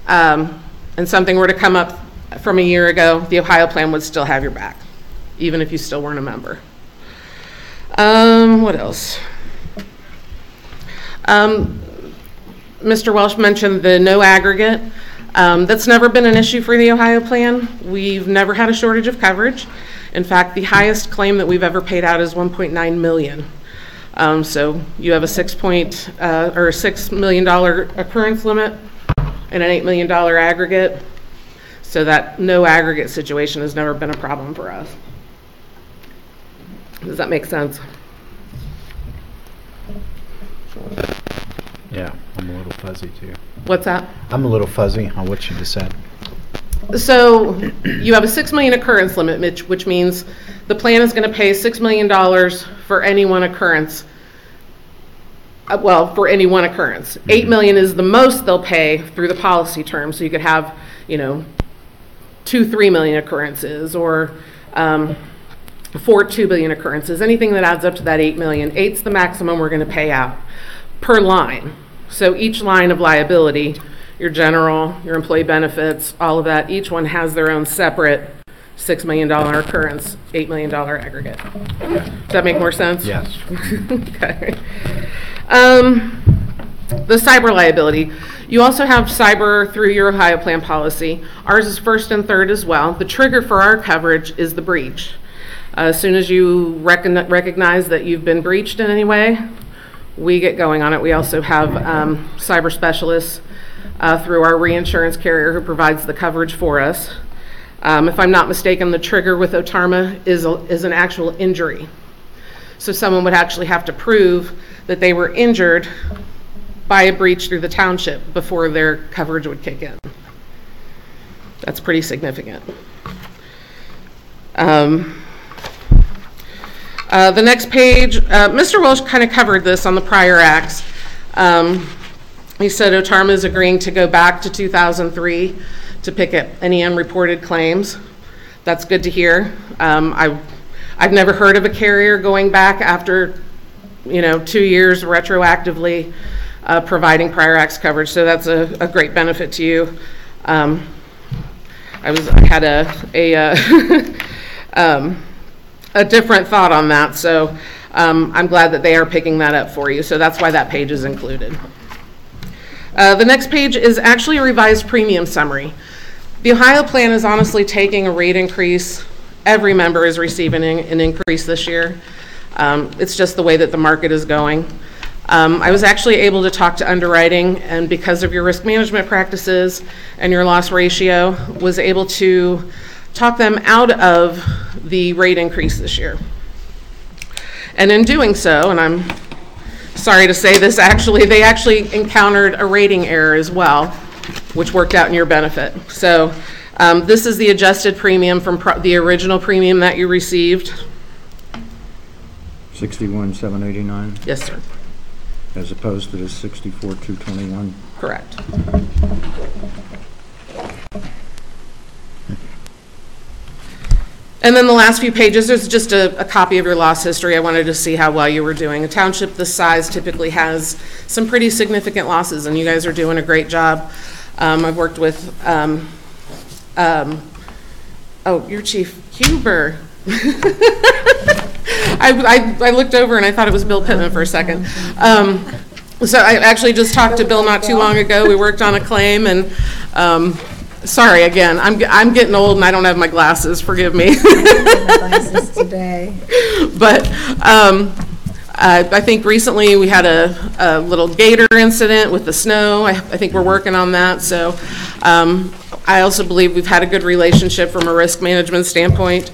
um, and something were to come up from a year ago, the Ohio plan would still have your back, even if you still weren't a member. Um, what else? Um, Mr. Welsh mentioned the no aggregate. Um, That's never been an issue for the Ohio plan. We've never had a shortage of coverage. In fact, the highest claim that we've ever paid out is 1.9 million. Um, So you have a six point, uh, or a $6 million occurrence limit and an $8 million aggregate. So that no aggregate situation has never been a problem for us. Does that make sense? Yeah, I'm a little fuzzy too. What's that? I'm a little fuzzy on what you just said. So you have a six million occurrence limit, which, which means the plan is going to pay six million dollars for any one occurrence. Uh, Well, for any one occurrence. Eight million is the most they'll pay through the policy term, so you could have, you know, two, three million occurrences, or, um, four, two billion occurrences, anything that adds up to that eight million. Eight's the maximum we're going to pay out per line. So each line of liability, your general, your employee benefits, all of that, each one has their own separate $6 million occurrence, $8 million aggregate. Does that make more sense? Yes. Okay. Um, The cyber liability. You also have cyber through your Ohio plan policy. Ours is first and third as well. The trigger for our coverage is the breach. As soon as you recogni- recognize that you've been breached in any way, we get going on it. We also have um, cyber specialists uh, through our reinsurance carrier who provides the coverage for us. Um, If I'm not mistaken, the trigger with Otarma is, a- is an actual injury. So someone would actually have to prove that they were injured by a breach through the township before their coverage would kick in. That's pretty significant. Um, uh, The next page, uh, Mr. Welsh kind of covered this on the prior acts. Um, He said Otarma is agreeing to go back to 2003 to pick up any unreported claims. That's good to hear. Um, I, I've never heard of a carrier going back after, you know, two years retroactively uh, providing prior acts coverage, so that's a, a great benefit to you. Um, I was, I had a, a, uh, um, a different thought on that, so um, I'm glad that they are picking that up for you, so that's why that page is included. Uh, The next page is actually a revised premium summary. The Ohio plan is honestly taking a rate increase. Every member is receiving an an increase this year. Um, It's just the way that the market is going. Um, I was actually able to talk to underwriting, and because of your risk management practices and your loss ratio, was able to talk them out of the rate increase this year. And in doing so, and I'm sorry to say this, actually, they actually encountered a rating error as well, which worked out in your benefit. So um, this is the adjusted premium from pro- the original premium that you received. 61, 789, Yes, sir. as opposed to the 64, 221. Correct. And then the last few pages, there's just a, a copy of your loss history. I wanted to see how well you were doing. A township this size typically has some pretty significant losses, and you guys are doing a great job. Um, I've worked with, um, um, oh, your chief, Huber. I, I, I looked over and I thought it was Bill Pittman for a second. Um, so I actually just talked to Bill not too long ago. We worked on a claim and, um, sorry again, I'm, ge- I'm getting old and I don't have my glasses, forgive me. Glasses today. But um, I I think recently we had a, a little gator incident with the snow. I, I think we're working on that. So um, I also believe we've had a good relationship from a risk management standpoint.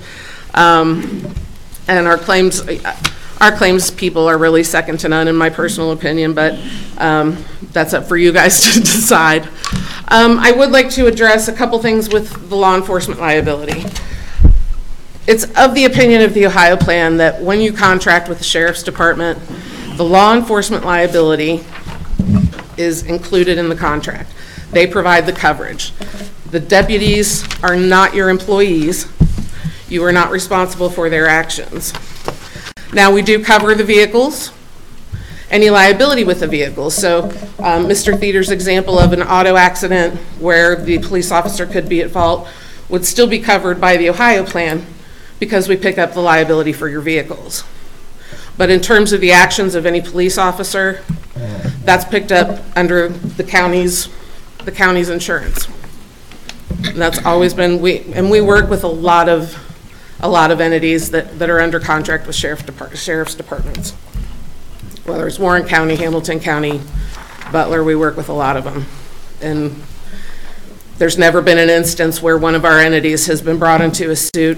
Um, and our claims, our claims people are really second to none in my personal opinion, but um, that's up for you guys to decide. Um, I would like to address a couple things with the law enforcement liability. It's of the opinion of the Ohio plan that when you contract with the sheriff's department, the law enforcement liability is included in the contract. They provide the coverage. The deputies are not your employees. You are not responsible for their actions. Now, we do cover the vehicles, any liability with the vehicles. So um, Mr. Theater's example of an auto accident where the police officer could be at fault would still be covered by the Ohio plan because we pick up the liability for your vehicles. But in terms of the actions of any police officer, that's picked up under the county's, the county's insurance. And that's always been, we, and we work with a lot of, a lot of entities that, that are under contract with sheriff depart, sheriff's departments. Whether it's Warren County, Hamilton County, Butler, we work with a lot of them. And there's never been an instance where one of our entities has been brought into a suit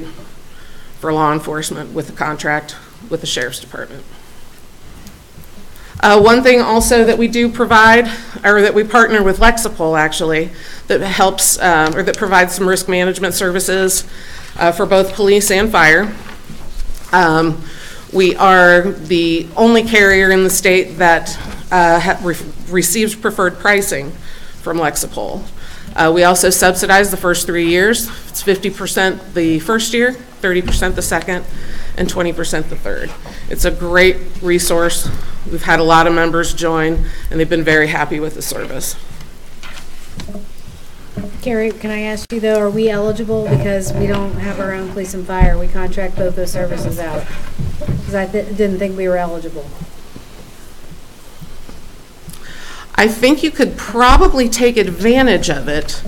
for law enforcement with a contract with the sheriff's department. Uh, One thing also that we do provide, or that we partner with Lexipol, actually, that helps, um, or that provides some risk management services uh, for both police and fire. Um, We are the only carrier in the state that uh, ha- re- receives preferred pricing from Lexipol. Uh, We also subsidize the first three years. It's 50% the first year, 30% the second, and 20% the third. It's a great resource. We've had a lot of members join, and they've been very happy with the service. Carrie, can I ask you though, are we eligible because we don't have our own police and fire? We contract both those services out? Because I di- didn't think we were eligible. I think you could probably take advantage of it,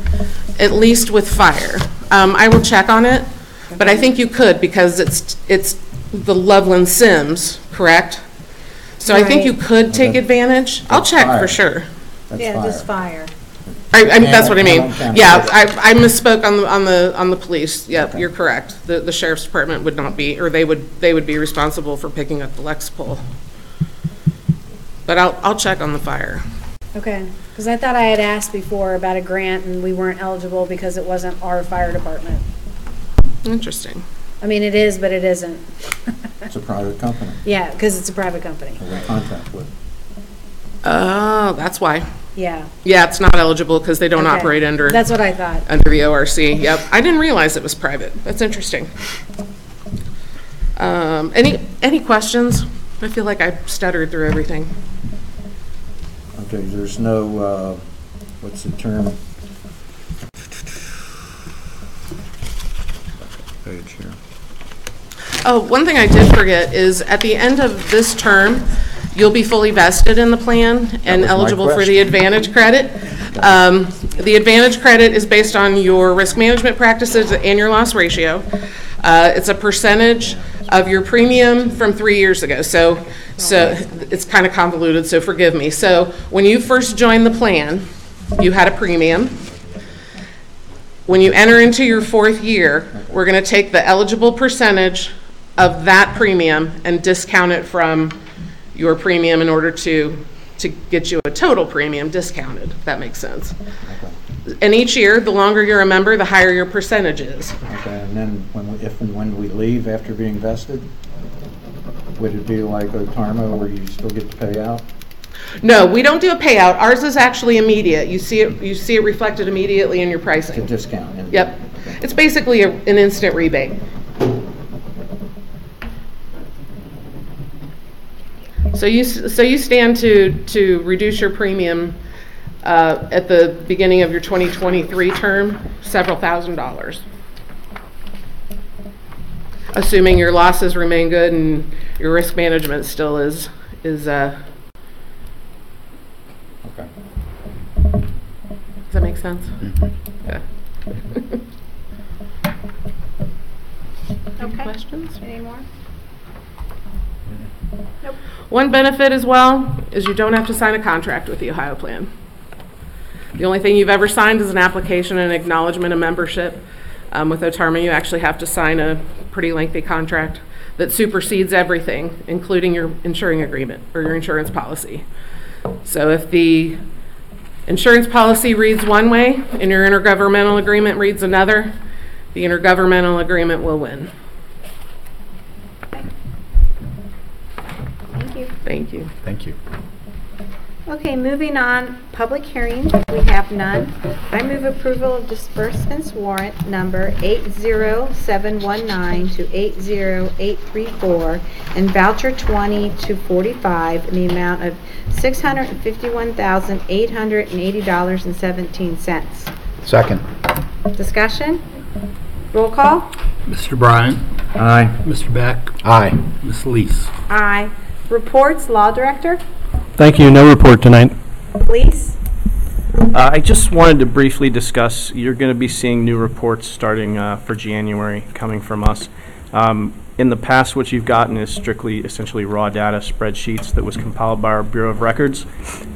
at least with fire. Um, I will check on it, but I think you could because it's, it's the Loveland Symmes, correct? So I think you could take advantage. I'll That's check for sure. That's Yeah, just fire. fire. I, I, that's what I mean. Yeah, I, I misspoke on the, on the, on the police. Yep, you're correct. The, the sheriff's department would not be, or they would, they would be responsible for picking up the Lexipol. But I'll, I'll check on the fire. Okay, because I thought I had asked before about a grant and we weren't eligible because it wasn't our fire department. Interesting. I mean, it is, but it isn't. It's a private company Yeah, because it's a private company. that we contract with. Oh, that's why. Yeah. Yeah, it's not eligible because they don't operate under, That's what I thought. under the ORC. Yep. I didn't realize it was private. That's interesting. Um, any, any questions? I feel like I stuttered through everything. Okay, there's no, uh, what's the term? Page here. Oh, one thing I did forget is at the end of this term, you'll be fully vested in the plan and was my eligible for the. Advantage credit. Um, The Advantage credit is based on your risk management practices and your loss ratio. Uh, It's a percentage of your premium from three years ago. So, so it's kind of convoluted, so forgive me. So when you first joined the plan, you had a premium. When you enter into your fourth year, we're going to take the eligible percentage of that premium and discount it from your premium in order to, to get you a total premium discounted, if that makes sense. Okay. And each year, the longer you're a member, the higher your percentage is. Okay, and then when, we- if and when we leave after being vested, would it be like Otarma where you still get to pay out? No, we don't do a payout. Ours is actually immediate. You see it, you see it reflected immediately in your It's a pricing. discount? and- Yep. It's basically a- an instant rebate. So you, s- so you stand to, to reduce your premium uh, at the beginning of your 2023 term, several thousand dollars. Assuming your losses remain good and your risk management still is, is, uh, Okay. does that make sense? Okay. Okay. Questions? Any more? One benefit as well is you don't have to sign a contract with the Ohio Plan. The only thing you've ever signed is an application and acknowledgement of membership. Um, With Otarma, you actually have to sign a pretty lengthy contract that supersedes everything, including your insuring agreement or your insurance policy. So if the insurance policy reads one way and your intergovernmental agreement reads another, the intergovernmental agreement will win. Thank you. Thank you. Okay, moving on, public hearing, we have none. I move approval of disbursements warrant number 80719 to 80834 and voucher 20 to 45 in the amount of $651,880.17. Second. Discussion? Roll call? Mr. Bryant? Aye. Mr. Beck? Aye. Ms. Leis? Aye. Reports, Law Director? Thank you, no report tonight. Police? Uh, I just wanted to briefly discuss, you're going to be seeing new reports starting uh, for January coming from us. Um, In the past, what you've gotten is strictly, essentially raw data spreadsheets that was compiled by our Bureau of Records.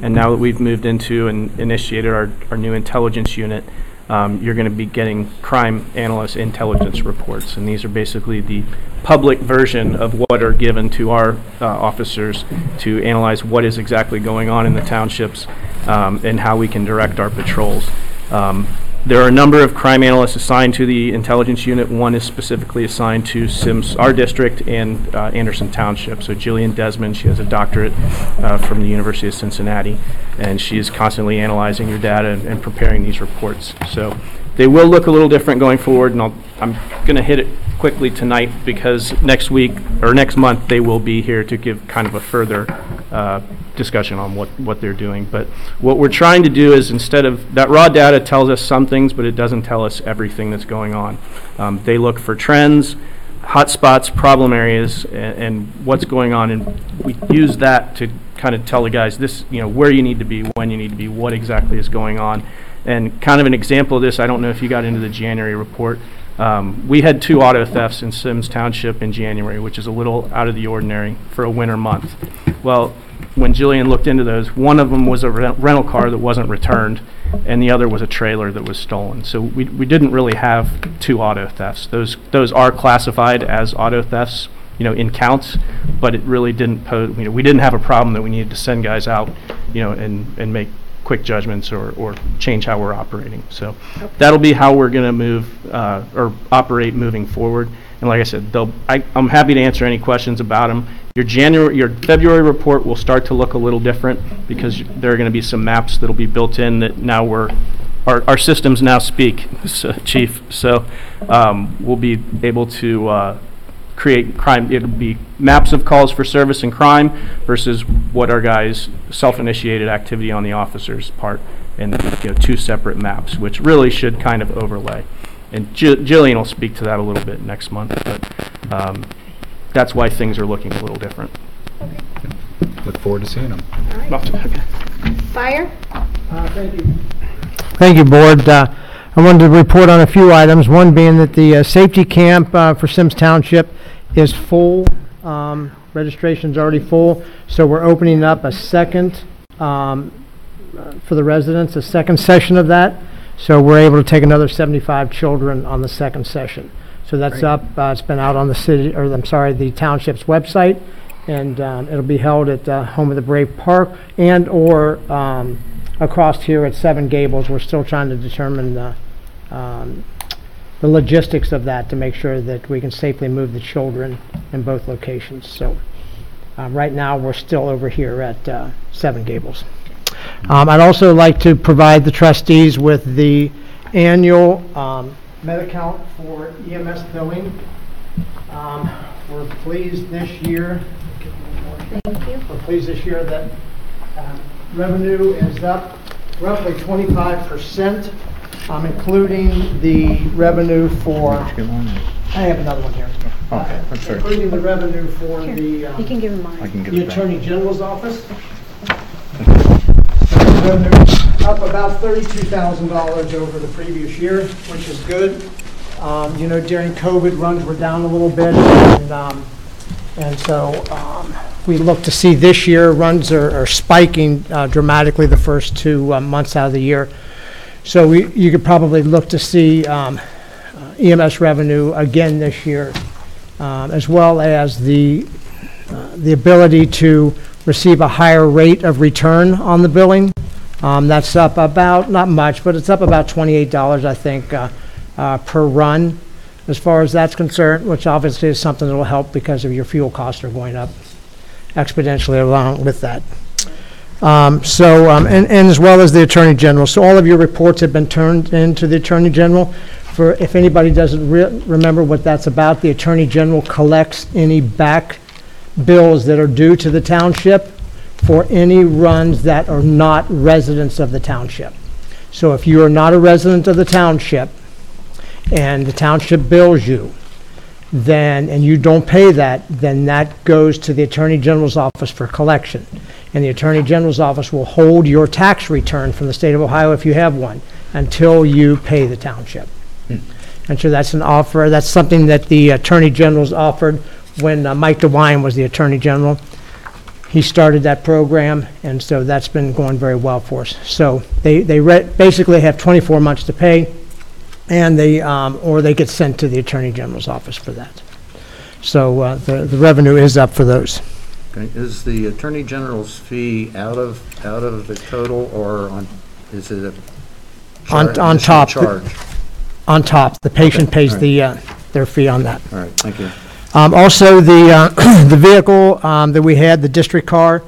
And now that we've moved into and initiated our, our new intelligence unit, um, you're going to be getting crime analyst intelligence reports. And these are basically the public version of what are given to our uh, officers to analyze what is exactly going on in the townships um, and how we can direct our patrols. Um, There are a number of crime analysts assigned to the intelligence unit. One is specifically assigned to Symmes, our district, and uh, Anderson Township. So Jillian Desmond, she has a doctorate uh, from the University of Cincinnati, and she is constantly analyzing your data and- and preparing these reports. So they will look a little different going forward, and I'll, I'm going to hit it quickly tonight because next week, or next month, they will be here to give kind of a further uh, discussion on what, what they're doing. But what we're trying to do is instead of, that raw data tells us some things, but it doesn't tell us everything that's going on. Um, They look for trends, hotspots, problem areas, and what's going on, and we use that to kind of tell the guys this, you know, where you need to be, when you need to be, what exactly is going on. And kind of an example of this, I don't know if you got into the January report, um, we had two auto thefts in Symmes Township in January, which is a little out of the ordinary for a winter month. Well, when Jillian looked into those, one of them was a rent- rental car that wasn't returned, and the other was a trailer that was stolen. So we, we didn't really have two auto thefts. Those, those are classified as auto thefts, you know, in counts, but it really didn't pose, you know, we didn't have a problem that we needed to send guys out, you know, and, and make quick judgments or, or change how we're operating. So that'll be how we're going to move, uh, or operate moving forward. And like I said, they'll, I, I'm happy to answer any questions about them. Your January, your February report will start to look a little different because there are going to be some maps that'll be built in that now we're, our, our systems now speak, so- chief. So, um, we'll be able to, uh, create crime, it'll be maps of calls for service and crime versus what our guys' self-initiated activity on the officer's part, and, you know, two separate maps, which really should kind of overlay. And Ji- Jillian will speak to that a little bit next month, but, um, that's why things are looking a little different. Look forward to seeing them. Fire? Thank you, Board. Uh, I wanted to report on a few items, one being that the uh, safety camp uh, for Symmes Township is full. Um, Registration's already full, so we're opening up a second, um, for the residents, a second session of that. So we're able to take another 75 children on the second session. So that's up, uh, it's been out on the city, or I'm sorry, the township's website, and um, it'll be held at uh, Home of the Brave Park and/or um, across here at Seven Gables. We're still trying to determine the, um, the logistics of that to make sure that we can safely move the children in both locations. So, uh, right now, we're still over here at uh, Seven Gables. Um, I'd also like to provide the trustees with the annual um, Medicount for EMS billing. Um, We're pleased this year. Thank you. We're pleased this year that um, revenue is up roughly 25%, um, including the revenue for, I have another one here. Okay, I'm sorry. Including the revenue for the, um, You can give him mine. I can give the it back. Attorney General's office. Revenue Up about $32,000 over the previous year, which is good. Um, You know, during COVID, runs were down a little bit, and, um, and so um, we look to see this year, runs are are spiking uh, dramatically the first two uh, months out of the year. So we, you could probably look to see um, uh, EMS revenue again this year, um, as well as the, uh, the ability to receive a higher rate of return on the billing. Um, That's up about, not much, but it's up about $28, I think, uh, uh, per run, as far as that's concerned, which obviously is something that will help because of your fuel costs are going up exponentially along with that. Um, So, um, and, and as well as the Attorney General. So all of your reports have been turned into the Attorney General. For, if anybody doesn't re- remember what that's about, the Attorney General collects any back bills that are due to the township for any runs that are not residents of the township. So if you are not a resident of the township, and the township bills you, then, and you don't pay that, then that goes to the Attorney General's office for collection. And the Attorney General's office will hold your tax return from the state of Ohio, if you have one, until you pay the township. And so that's an offer, that's something that the Attorney General's offered when uh, Mike DeWine was the Attorney General. He started that program, and so that's been going very well for us. So they, they re- basically have 24 months to pay, and they, um, or they get sent to the Attorney General's office for that. So uh, the, the revenue is up for those. Okay, Is the Attorney General's fee out of, out of the total, or on, is it a? On- char- on additional top. Charge? On top, the patient pays the, uh, their fee on that. All right, thank you. Um, Also, the, uh, the vehicle um, that we had, the district car,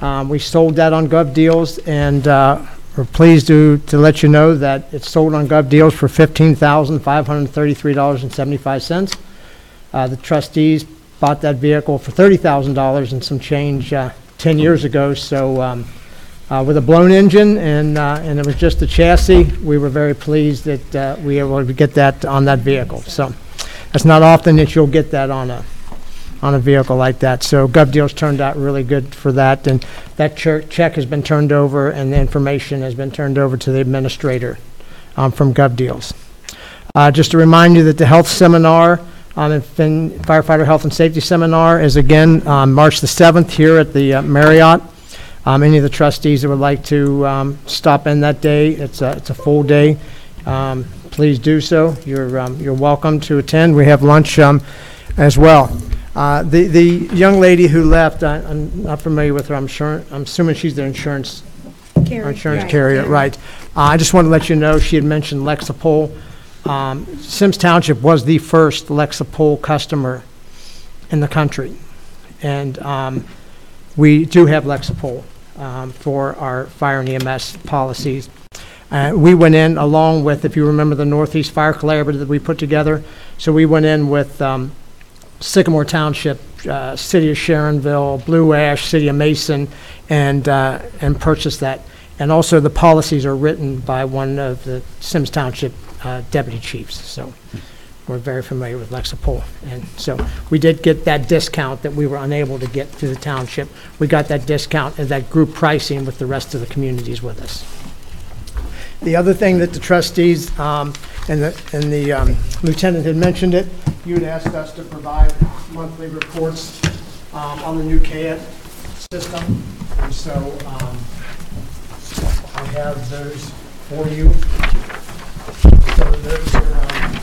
um, we sold that on Gov Deals, and uh, we're pleased to, to let you know that it's sold on Gov Deals for $15,533.75. Uh, The trustees bought that vehicle for $30,000 and some change uh, 10 years ago, so um, uh, with a blown engine, and, uh, and it was just the chassis, we were very pleased that uh, we were able to get that on that vehicle. So it's not often that you'll get that on a, on a vehicle like that. So Gov Deals turned out really good for that, and that cher- check has been turned over, and the information has been turned over to the administrator um, from Gov Deals. Uh, Just to remind you that the health seminar, um, and firefighter health and safety seminar is again on March the 7th here at the uh, Marriott. Um, Any of the trustees that would like to um, stop in that day, it's a, it's a full day, um, please do so. You're, um, you're welcome to attend. We have lunch um, as well. Uh, The, the young lady who left, I- I'm not familiar with her, I'm sure, I'm assuming she's the insurance, our insurance carrier, right. Uh, I just want to let you know, she had mentioned Lexipol. Um, Symmes Township was the first Lexipol customer in the country. And um, we do have Lexipol um, for our fire and EMS policies. Uh, We went in along with, if you remember, the Northeast Fire Collaborative that we put together. So we went in with um, Sycamore Township, uh, City of Sharonville, Blue Ash, City of Mason, and, uh, and purchased that. And also, the policies are written by one of the Symmes Township uh, deputy chiefs. So We're very familiar with Lexipol. And so we did get that discount that we were unable to get through the township. We got that discount and that group pricing with the rest of the communities with us. The other thing that the trustees um, and the and the um, lieutenant had mentioned it, you had asked us to provide monthly reports um, on the new CAD system. And so um, I have those for you. So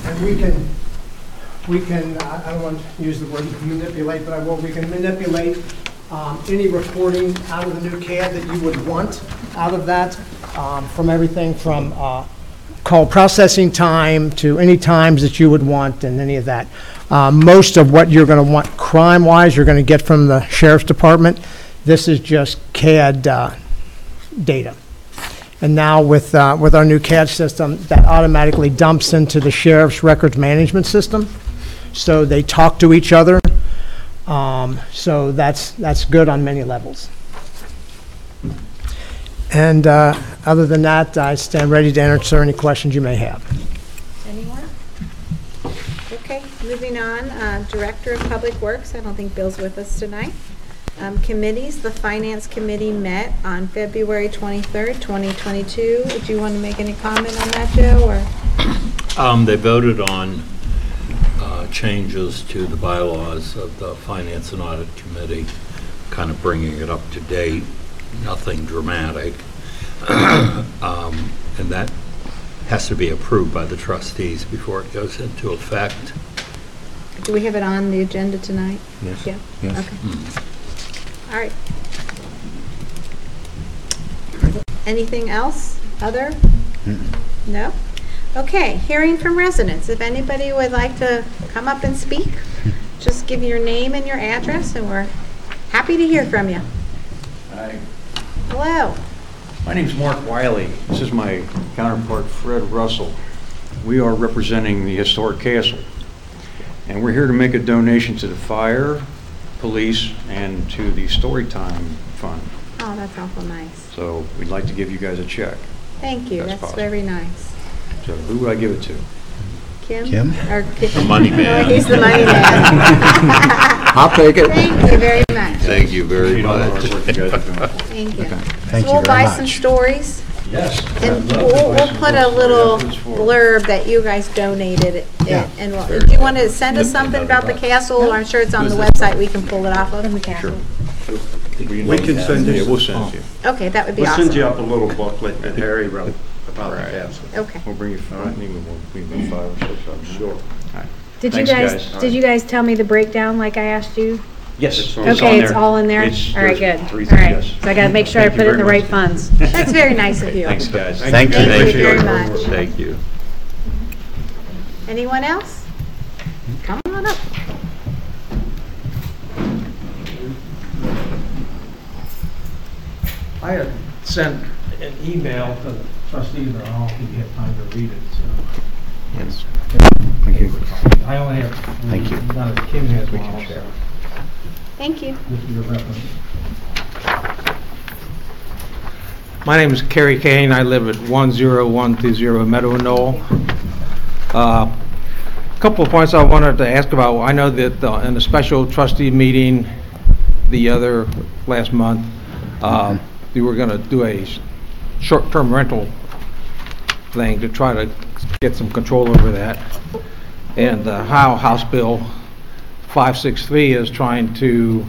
and we can, we can, I I don't want to use the word manipulate, but I will, we can manipulate um, any reporting out of the new CAD that you would want out of that, um, from everything from uh, call processing time to any times that you would want and any of that. Uh, Most of what you're going to want crime-wise, you're going to get from the sheriff's department. This is just CAD uh, data. And now with, uh, with our new CAD system, that automatically dumps into the sheriff's records management system. So they talk to each other. Um, So that's, that's good on many levels. And uh, other than that, I stand ready to answer any questions you may have. Anyone? Okay, moving on, uh, Director of Public Works, I don't think Bill's with us tonight. Um, Committees, the Finance Committee met on February 23rd, 2022. Would you want to make any comment on that, Joe, or? Um, they voted on, uh, changes to the bylaws of the Finance and Audit Committee, kind of bringing it up to date, nothing dramatic. Um, and that has to be approved by the trustees before it goes into effect. Do we have it on the agenda tonight? Yes. Yeah, Yes. okay. All right. Anything else, other? No? Okay, hearing from residents. If anybody would like to come up and speak, just give your name and your address, and we're happy to hear from you. Hi, Hello. my name's Mark Wiley. This is my counterpart Fred Russell. We are representing the historic castle. And we're here to make a donation to the fire, police, and to the Storytime Fund. Oh, that's awful nice. So we'd like to give you guys a check. Thank you, That's that's possible. very nice. So who would I give it to? Kim? Kim? Or Ki- The money man. Oh, he's the money man. I'll take it. Thank you very much. Thank you very You don't know much. what you guys are doing. Thank you. Thank So you we'll buy very some much. stories, Yes. and I'd love to we'll, buy we'll some put a books. little That's for- blurb that you guys donated it, Yeah. and we'll, do you want to send us something about the castle? I'm sure it's on the website, we can pull it off of. Sure. We can send Yeah, you. we'll send it you. Oh. Okay, that would be We'll send you up a little booklet that Harry wrote about the Right. castle. Okay. We'll bring you five, I think we'll, we can five or six of them. Sure. Did you Thanks, guys, guys. did you guys tell me the breakdown like I asked you? Yes. It's it's on on Okay, it's there. all in there? It's- All right, there's good. three All yes. So I gotta make sure I Thank you put it in the very right much. funds. That's very nice of you. Thanks, guys. Thank you. Thank you very much. Thank you. Anyone else? Come on up. I had sent an email to the trustees, but I don't think you had time to read it, so. Yes. Thank you. I only have. Thank you. None of Kim has one can share. also. Thank you. Your reference. My name is Kerry Kane. I live at 10120 Meadow Knoll. Uh, Couple of points I wanted to ask about. I know that uh, in a special trustee meeting the other, last month, uh, you were going to do a short-term rental thing to try to get some control over that. And uh, how House Bill 563 is trying to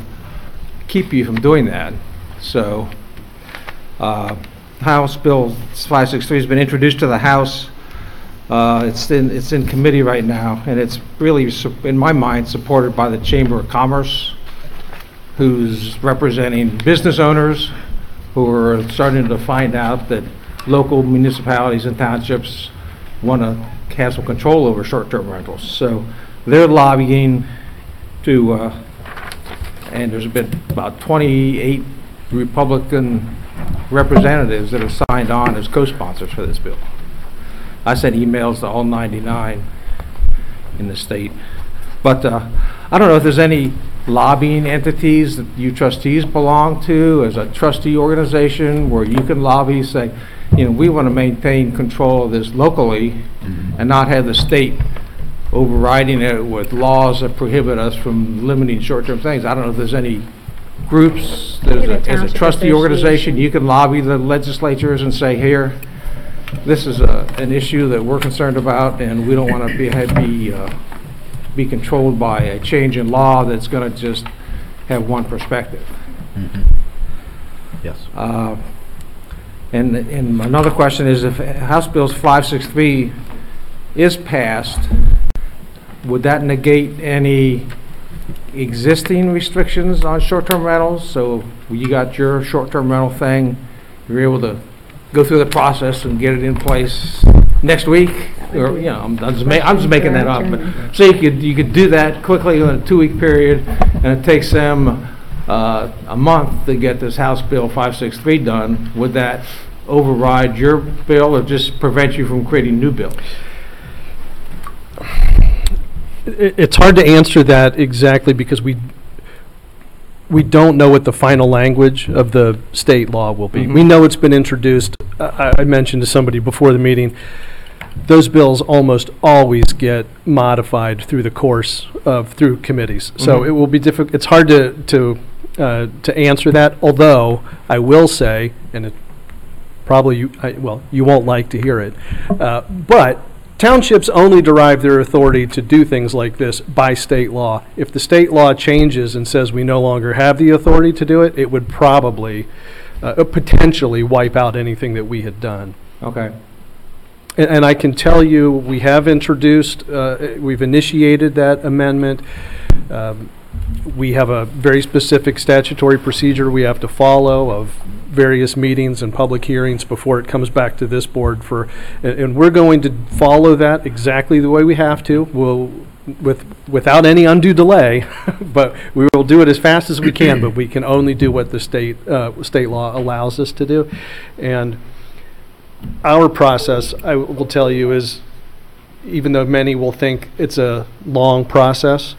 keep you from doing that. So, uh, House Bill 563 has been introduced to the House. Uh, It's in, it's in committee right now, and it's really, in my mind, supported by the Chamber of Commerce, who's representing business owners who are starting to find out that local municipalities and townships want to have some control over short-term rentals. So they're lobbying to, uh, and there's been about 28 Republican representatives that have signed on as co-sponsors for this bill. I sent emails to all 99 in the state. But uh, I don't know if there's any lobbying entities that you trustees belong to as a trustee organization where you can lobby, say, you know, we want to maintain control of this locally and not have the state overriding it with laws that prohibit us from limiting short-term things. I don't know if there's any groups, that as a- as a Township trustee organization, Association. you can lobby the legislatures and say, here, this is a, an issue that we're concerned about, and we don't want to be, have- be, uh, be controlled by a change in law that's going to just have one perspective. Yes. Uh, And, and another question is, if House Bill 563 is passed, would that negate any existing restrictions on short-term rentals? So you got your short-term rental thing, you're able to go through the process and get it in place next week? Or, you know, I'm I'm just ma, I'm just making that up, but, so you could, you could do that quickly in a two-week period, and it takes them uh, a month to get this House Bill 563 done, would that override your bill or just prevent you from creating new bills? It, it's hard to answer that exactly because we, we don't know what the final language of the state law will be. We Mhm. know it's been introduced. I, I mentioned to somebody before the meeting, those bills almost always get modified through the course of, through committees. So Mhm. it will be difficult, it's hard to, to, uh, to answer that, although I will say, and it probably, you, I, well, you won't like to hear it, uh, but townships only derive their authority to do things like this by state law. If the state law changes and says we no longer have the authority to do it, it would probably, uh, potentially wipe out anything that we had done. Okay. And, and I can tell you, we have introduced, uh, we've initiated that amendment. Um, We have a very specific statutory procedure we have to follow of various meetings and public hearings before it comes back to this board for, and, and we're going to follow that exactly the way we have to. We'll, with, without any undue delay, but we will do it as fast as we can, but we can only do what the state, uh, state law allows us to do. And our process, I will tell you, is even though many will think it's a long process,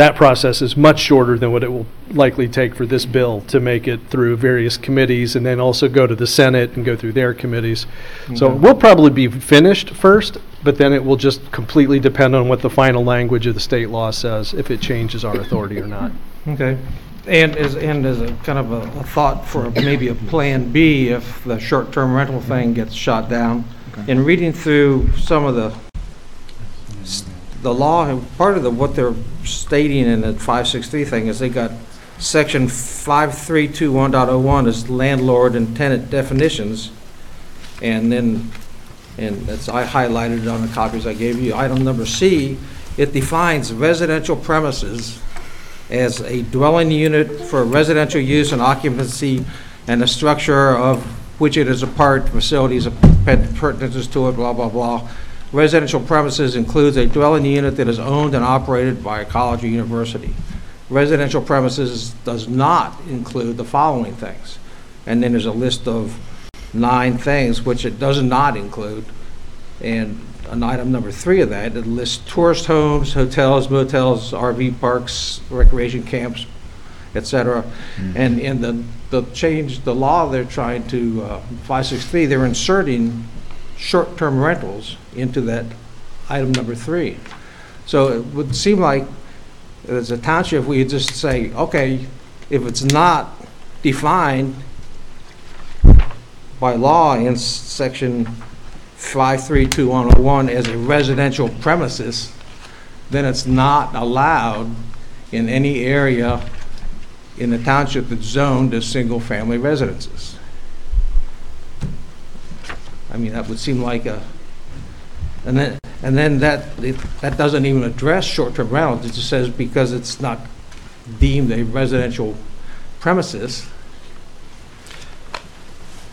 that process is much shorter than what it will likely take for this bill to make it through various committees and then also go to the Senate and go through their committees. So Okay. we'll probably be finished first, but then it will just completely depend on what the final language of the state law says, if it changes our authority or not. Okay. And as, and as a kind of a a thought for maybe a Plan B if the short-term rental thing gets shot down, in reading through some of the, s- the law, part of the, what they're stating in the 563 thing is they got section 5321.01 is landlord and tenant definitions. And then, and that's, I highlighted it on the copies I gave you. Item number C, it defines residential premises as a dwelling unit for residential use and occupancy and the structure of which it is a part, facilities pertinences to it, blah, blah, blah. Residential premises includes a dwelling unit that is owned and operated by a college or university. Residential premises does not include the following things. And then there's a list of nine things which it does not include. And on item number three of that, it lists tourist homes, hotels, motels, RV parks, recreation camps, et cetera. And in the, the change, the law they're trying to, uh, 563, they're inserting short-term rentals into that item number three. So it would seem like, as a township, we just say, okay, if it's not defined by law in section 532101 as a residential premises, then it's not allowed in any area in the township that's zoned as single-family residences. I mean, that would seem like a, and then, and then that, it- that doesn't even address short-term rentals. It just says because it's not deemed a residential premises,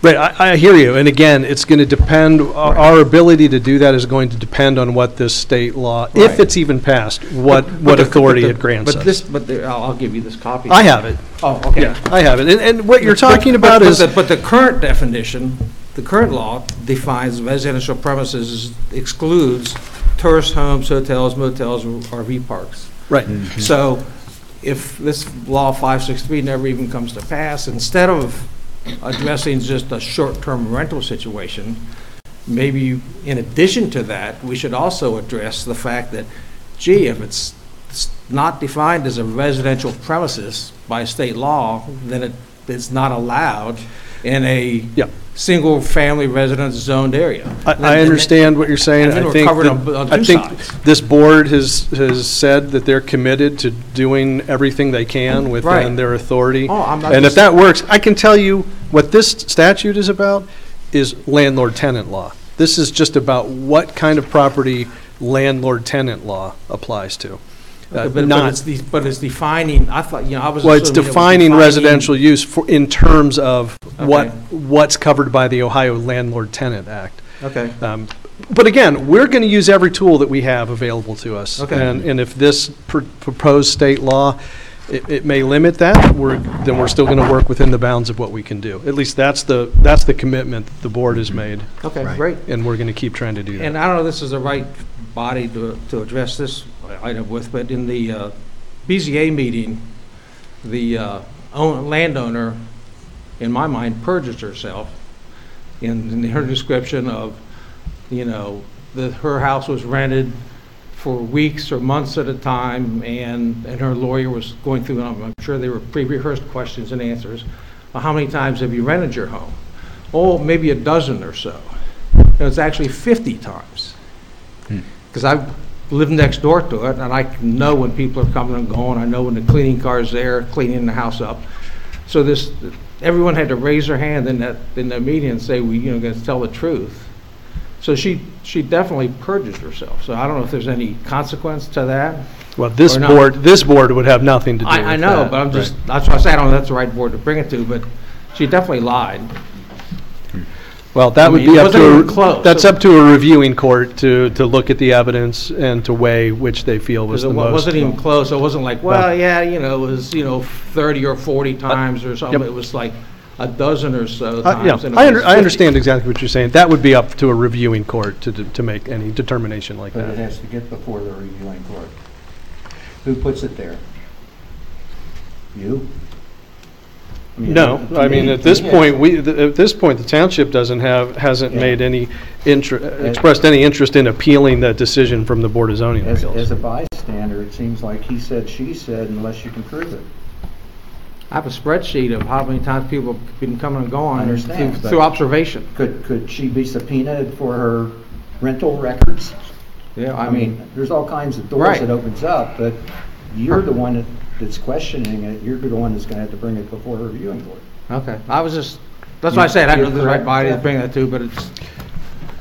Right, I, I hear you, and again, it's going to depend, our our ability to do that is going to depend on what this state law, if Right. it's even passed, what, But- what but the- authority but it grants But us. this, but the- I'll, I'll give you this copy. I have it. Oh, okay. Yeah, I have it, and, and what you're talking But- about but is, the- But the current definition, the current law defines residential premises excludes tourist homes, hotels, motels, RV parks. right, mm-hmm. So if this law 563 never even comes to pass, instead of addressing just a short-term rental situation, maybe in addition to that, we should also address the fact that, gee, if it's it's not defined as a residential premises by state law, then it's not allowed in a single-family residence zoned area. I, I understand what you're saying. And then I we're think covered that- on- on I two think sides. this board has, has said that they're committed to doing everything they can within Right. their authority. Oh, I'm not And if just- that works, I can tell you what this statute is about is landlord-tenant law. This is just about what kind of property landlord-tenant law applies to. Uh, But, but not- it's, but it's defining, I thought, you know, I was Well, it's it was defining residential use for, in terms of what, Okay. what's covered by the Ohio Landlord-Tenant Act. Okay. Um, But again, we're going to use every tool that we have available to us. Okay. And, and if this pr- proposed state law, it, it may limit that, we're, then we're still going to work within the bounds of what we can do. At least that's the, that's the commitment the board has made. Okay, Right. great. And we're going to keep trying to do that. And I don't know if this is the right body to, to address this item with, but in the uh, BZA meeting, the uh, own- landowner, in my mind, perjures herself in, in her description of, you know, that her house was rented for weeks or months at a time, and, and her lawyer was going through, and I'm I'm sure they were pre-rehearsed questions and answers. Well, How many times have you rented your home? Oh, maybe a dozen or so. And it's actually 50 times. Because I've lived next door to it, and I know when people are coming and going. I know when the cleaning car's there, cleaning the house up. So this, everyone had to raise their hand in that, in that meeting and say, we, you know, going to tell the truth. So she, she definitely perjured herself. So I don't know if there's any consequence to that. Well, this or not. board, this board would have nothing to do with I, I know, but I'm just, that's why I say I don't know if that's the right board to bring it to, but she definitely lied. Well, that I would mean, be it up wasn't to, even close. a- that's up to a reviewing court to, to look at the evidence and to weigh which they feel was Because the it wa- most. wasn't even close. It wasn't like, Well- well, yeah, you know, it was, you know, 30 or 40 times or something. yep. It was like a dozen or so Uh, Yeah, times. and it I, was under- I 50. understand exactly what you're saying. That would be up to a reviewing court to, to make any determination like that. But it that. has to get before the reviewing court. Who puts it there? You? Mean, No, I mean, at this point, we, th- at this point, the township doesn't have, hasn't Yeah. made any inter, expressed any interest in appealing that decision from the Board of Zoning As, Appeals. as a bystander, it seems like he said, she said, unless you can prove it. I have a spreadsheet of how many times people have been coming and I going understand, through- but- through observation. Could, could she be subpoenaed for her rental records? Yeah, I mean, there's all kinds of doors Right. it opens up, but you're the one that- that's questioning it, you're the one that's gonna have to bring it before a reviewing court. Okay, I was just, that's why I said I don't know the right body to bring that to, but it's,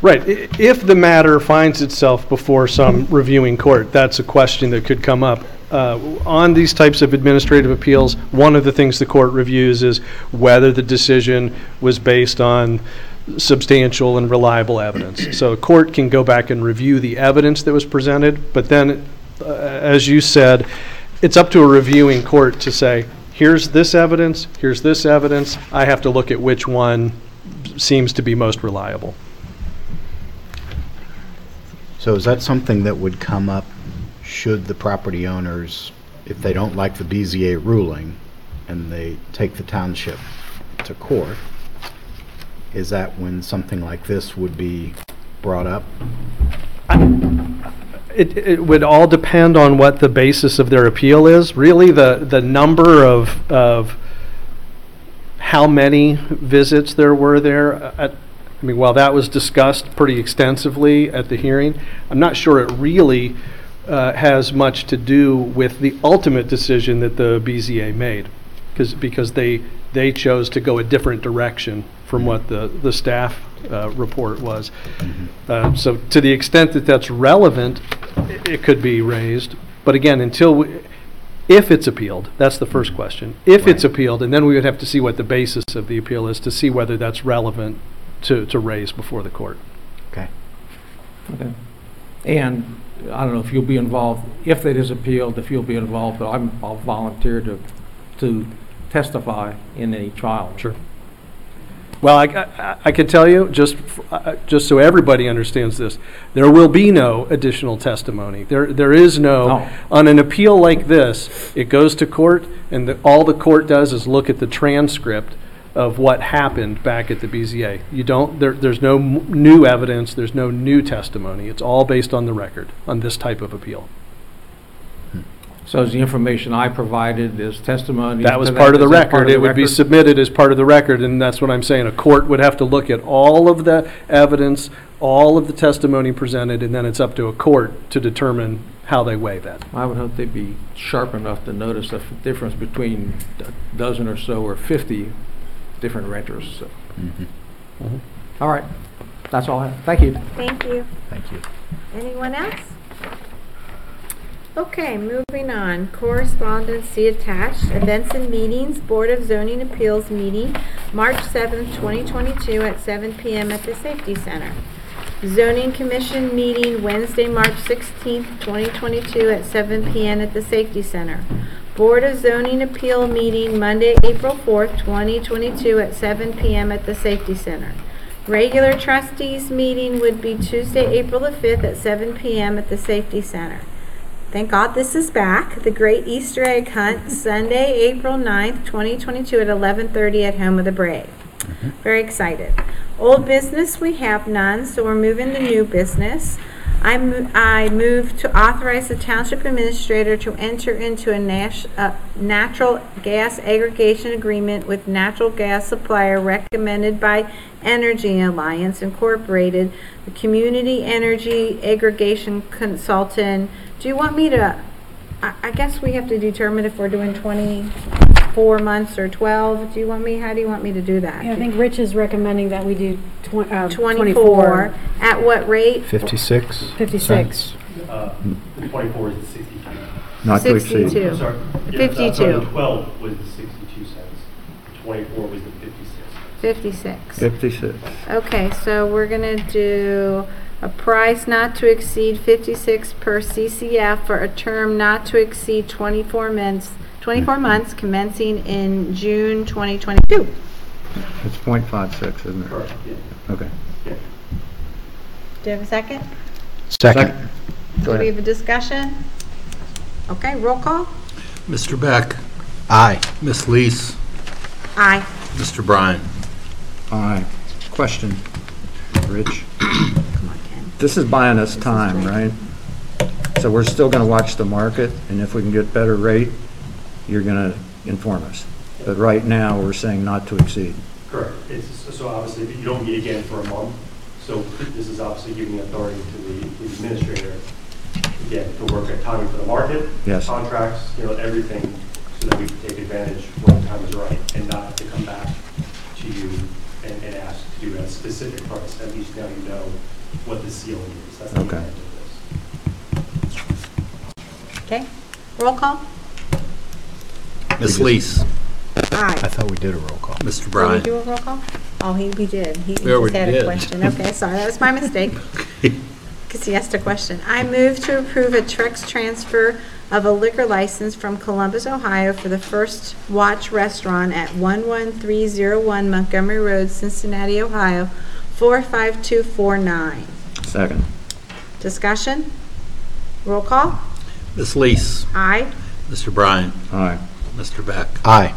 Right, I- if the matter finds itself before some reviewing court, that's a question that could come up. Uh, On these types of administrative appeals, one of the things the court reviews is whether the decision was based on substantial and reliable evidence. So a court can go back and review the evidence that was presented, but then, uh, as you said, it's up to a reviewing court to say, here's this evidence, here's this evidence, I have to look at which one seems to be most reliable. So is that something that would come up should the property owners, if they don't like the BZA ruling and they take the township to court, is that when something like this would be brought up? It, it would all depend on what the basis of their appeal is. Really, the, the number of, of how many visits there were there, uh, at, I mean, while that was discussed pretty extensively at the hearing, I'm not sure it really uh, has much to do with the ultimate decision that the BZA made. Because, because they, they chose to go a different direction from what the, the staff uh, report was. Uh, So to the extent that that's relevant, it could be raised. But again, until, we- if it's appealed, that's the first question. If it's appealed, and then we would have to see what the basis of the appeal is to see whether that's relevant to, to raise before the court. Okay. okay. And I don't know if you'll be involved, if it is appealed, if you'll be involved, but I'm, I'll volunteer to, to testify in any trial. Sure. Well, I, I, I can tell you, just, f- uh, just so everybody understands this, there will be no additional testimony. There, there is no, No. on an appeal like this, it goes to court, and the, all the court does is look at the transcript of what happened back at the BZA. You don't, there, there's no m- new evidence, there's no new testimony. It's all based on the record, on this type of appeal. So is the information I provided is testimony? That was to part of the Is that record. It would be record? submitted as part of the record, and that's what I'm saying. A court would have to look at all of the evidence, all of the testimony presented, and then it's up to a court to determine how they weigh that. I would hope they'd be sharp enough to notice the f- difference between a dozen or so or 50 different renters, so. Mhm. All right, that's all I have. Thank you. Thank you. Thank you. Anyone else? Okay, moving on. Correspondence, see attached. Events and meetings, Board of Zoning Appeals meeting, March 7th, 2022 at 7 PM at the Safety Center. Zoning Commission meeting Wednesday, March 16th, 2022 at 7 PM at the Safety Center. Board of Zoning Appeal meeting Monday, April 4th, 2022 at 7 PM at the Safety Center. Regular trustees meeting would be Tuesday, April the 5th at 7 PM at the Safety Center. Thank God this is back. The Great Easter Egg Hunt, Sunday, April 9th, 2022 at 11:30 at Home of the Brave. Very excited. Old business, we have none, so we're moving to new business. I mo- I move to authorize the Township Administrator to enter into a nas- uh, natural gas aggregation agreement with natural gas supplier recommended by Energy Alliance Incorporated, the Community Energy Aggregation Consultant. Do you want me to, I I guess we have to determine if we're doing 24 months or 12. Do you want me, how do you want me to do that? Yeah, I think Rich is recommending that we do twen- uh, 24. At what rate? 56? 56. cents. Uh, The 24 is the 62. Not to exceed. 62. I'm sorry. Yeah, 52. uh, sorry, The 12 was the 62 cents. 24 was the 56. 56. 56. Okay, so we're gonna do a price not to exceed 56 per CCF for a term not to exceed 24 months, 24 months commencing in June 2022. It's .56, isn't it? Correct, yeah. Okay. Do you have a second? Second. Go Do we ahead. have a discussion? Okay, roll call? Mr. Beck, Aye. Miss Leis, Aye. Mr. Bryan. Aye. Question, Rich? This is buying us time, right? So we're still going to watch the market, and if we can get better rate, you're going to inform us. But right now, we're saying not to exceed. Correct. It's, so obviously, you don't meet again for a month, so this is obviously giving authority to the the administrator, again, to work at timing for the market. Yes. Contracts, you know, everything, so that we can take advantage when the time is right, and not have to come back to you and, and ask to do a specific price. At least now you know what the ceiling is. That's the Okay. intent of this. Okay, roll call? Miss Leis, Aye. I thought we did a roll call. Mr. Did we Bryan. do a roll call? Oh, he, we did. He he Yeah, we just had a did. question. Okay, sorry, that was my mistake. Because he asked a question. I move to approve a Trex transfer of a liquor license from Columbus, Ohio for the First Watch Restaurant at 11301 Montgomery Road, Cincinnati, Ohio, 45249. Second. Discussion? Roll call? Miss Leis, Aye. Mr. Bryan, Aye. Mr. Beck. Aye.